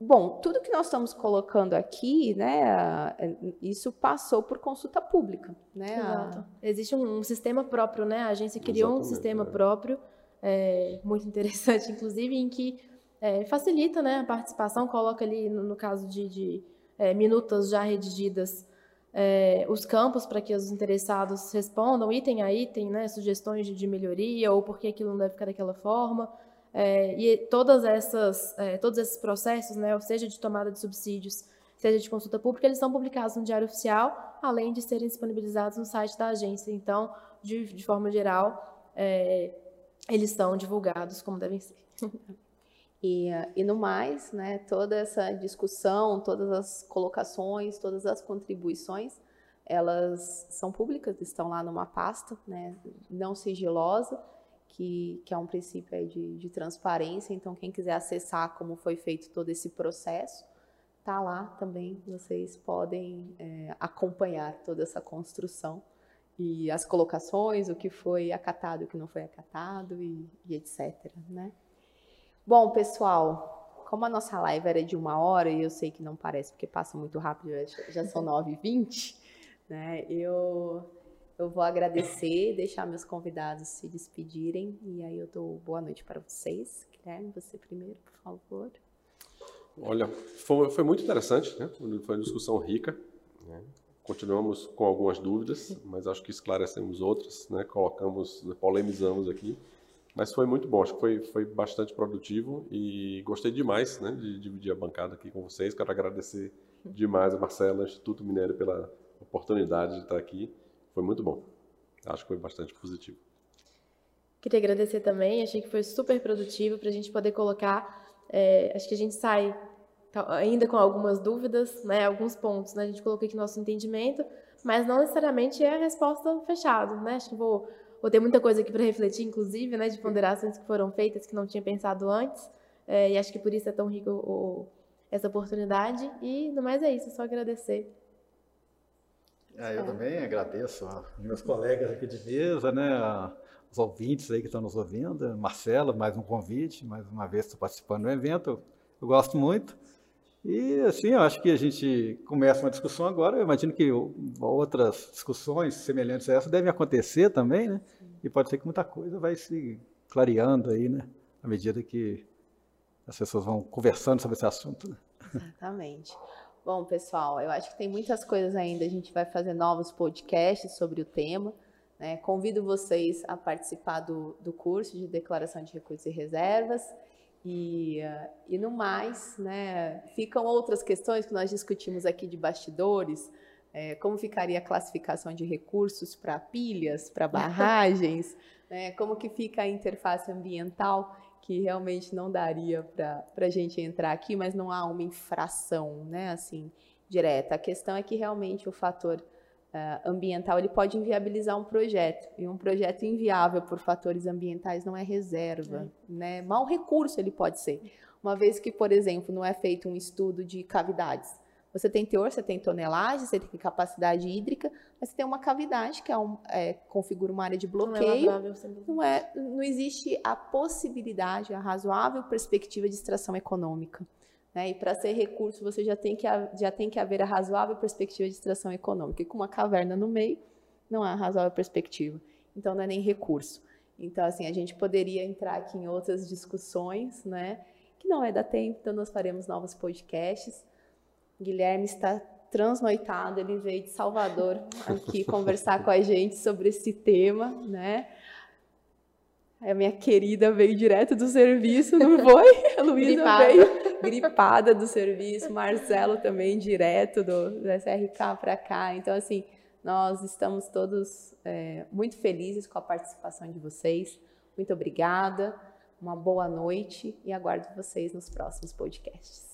Bom, tudo que nós estamos colocando aqui, né, isso passou por consulta pública, né? Exato. Existe um, um, sistema próprio, né? A agência criou Exatamente, um sistema é. próprio, é, muito interessante, inclusive, em que é, facilita, né, a participação, coloca ali, no, no caso de, de é, minutas já redigidas, é, os campos para que os interessados respondam item a item, né, sugestões de, de melhoria ou por que aquilo não deve ficar daquela forma. É, e todas essas, é, todos esses processos, né, seja de tomada de subsídios, seja de consulta pública, eles são publicados no Diário Oficial, além de serem disponibilizados no site da agência. Então, de, de forma geral, é, eles são divulgados como devem ser. E, e no mais, né, toda essa discussão, todas as colocações, todas as contribuições, elas são públicas, estão lá numa pasta, né, não sigilosa, que, que é um princípio de, de transparência. Então, quem quiser acessar como foi feito todo esse processo, tá lá também. Vocês podem é, acompanhar toda essa construção e as colocações, o que foi acatado, o que não foi acatado e, e etc. Né? Bom, pessoal, como a nossa live era de uma hora e eu sei que não parece porque passa muito rápido, já são 9h20, né? Eu eu vou agradecer, deixar meus convidados se despedirem e aí eu dou boa noite para vocês. Guilherme, você primeiro, por favor. Olha, foi, foi muito interessante, né? Foi uma discussão rica. Né? Continuamos com algumas dúvidas, mas acho que esclarecemos outras, né? Colocamos, polemizamos aqui. Mas foi muito bom, acho que foi, foi bastante produtivo e gostei demais né, de dividir a bancada aqui com vocês. Quero agradecer demais a Marcela, Instituto Minério, pela oportunidade de estar aqui. Foi muito bom. Acho que foi bastante positivo. Queria agradecer também, achei que foi super produtivo para a gente poder colocar. É, acho que a gente sai ainda com algumas dúvidas, né, alguns pontos, né, a gente colocou aqui nosso entendimento, mas não necessariamente é a resposta fechada, né, acho que vou, vou ter muita coisa aqui para refletir, inclusive, né, de ponderações que foram feitas que não tinha pensado antes, é, e acho que por isso é tão rico o, essa oportunidade, e no mais é isso, só agradecer ah, eu também agradeço aos meus colegas aqui de mesa, né, os ouvintes aí que estão nos ouvindo. Marcelo, mais um convite, mais uma vez estou participando do evento, eu gosto muito. E assim, eu acho que a gente começa uma discussão agora, eu imagino que outras discussões semelhantes a essa devem acontecer também, né? E pode ser que muita coisa vai se clareando aí, né? À medida que as pessoas vão conversando sobre esse assunto. Né? Exatamente. Bom, pessoal, eu acho que tem muitas coisas ainda. A gente vai fazer novos podcasts sobre o tema. Né? Convido vocês a participar do, do curso de declaração de recursos e reservas. E, uh, e no mais, né, ficam outras questões que nós discutimos aqui de bastidores, é, como ficaria a classificação de recursos para pilhas, para barragens, né, como que fica a interface ambiental, que realmente não daria para a gente entrar aqui, mas não há uma infração, né, assim, direta. A questão é que realmente o fator uh, ambiental ele pode inviabilizar um projeto, e um projeto inviável por fatores ambientais não é reserva, é. né, mau recurso ele pode ser. Uma vez que, por exemplo, não é feito um estudo de cavidades, você tem teor, você tem tonelagem, você tem capacidade hídrica, mas você tem uma cavidade que é um, é, configura uma área de bloqueio. Não, é não, é, não existe a possibilidade, a razoável perspectiva de extração econômica. Né? E para ser recurso, você já tem, que, já tem que haver a razoável perspectiva de extração econômica. E com uma caverna no meio, não há razoável perspectiva. Então, não é nem recurso. Então, assim, a gente poderia entrar aqui em outras discussões, né? Que não é da tempo, então nós faremos novos podcasts. Guilherme está transnoitado, ele veio de Salvador aqui conversar com a gente sobre esse tema, né? A minha querida veio direto do serviço, não foi? A Luísa veio gripada do serviço, Marcelo também direto do, do SRK para cá. Então, assim, nós estamos todos é, muito felizes com a participação de vocês. Muito obrigada, uma boa noite e aguardo vocês nos próximos podcasts.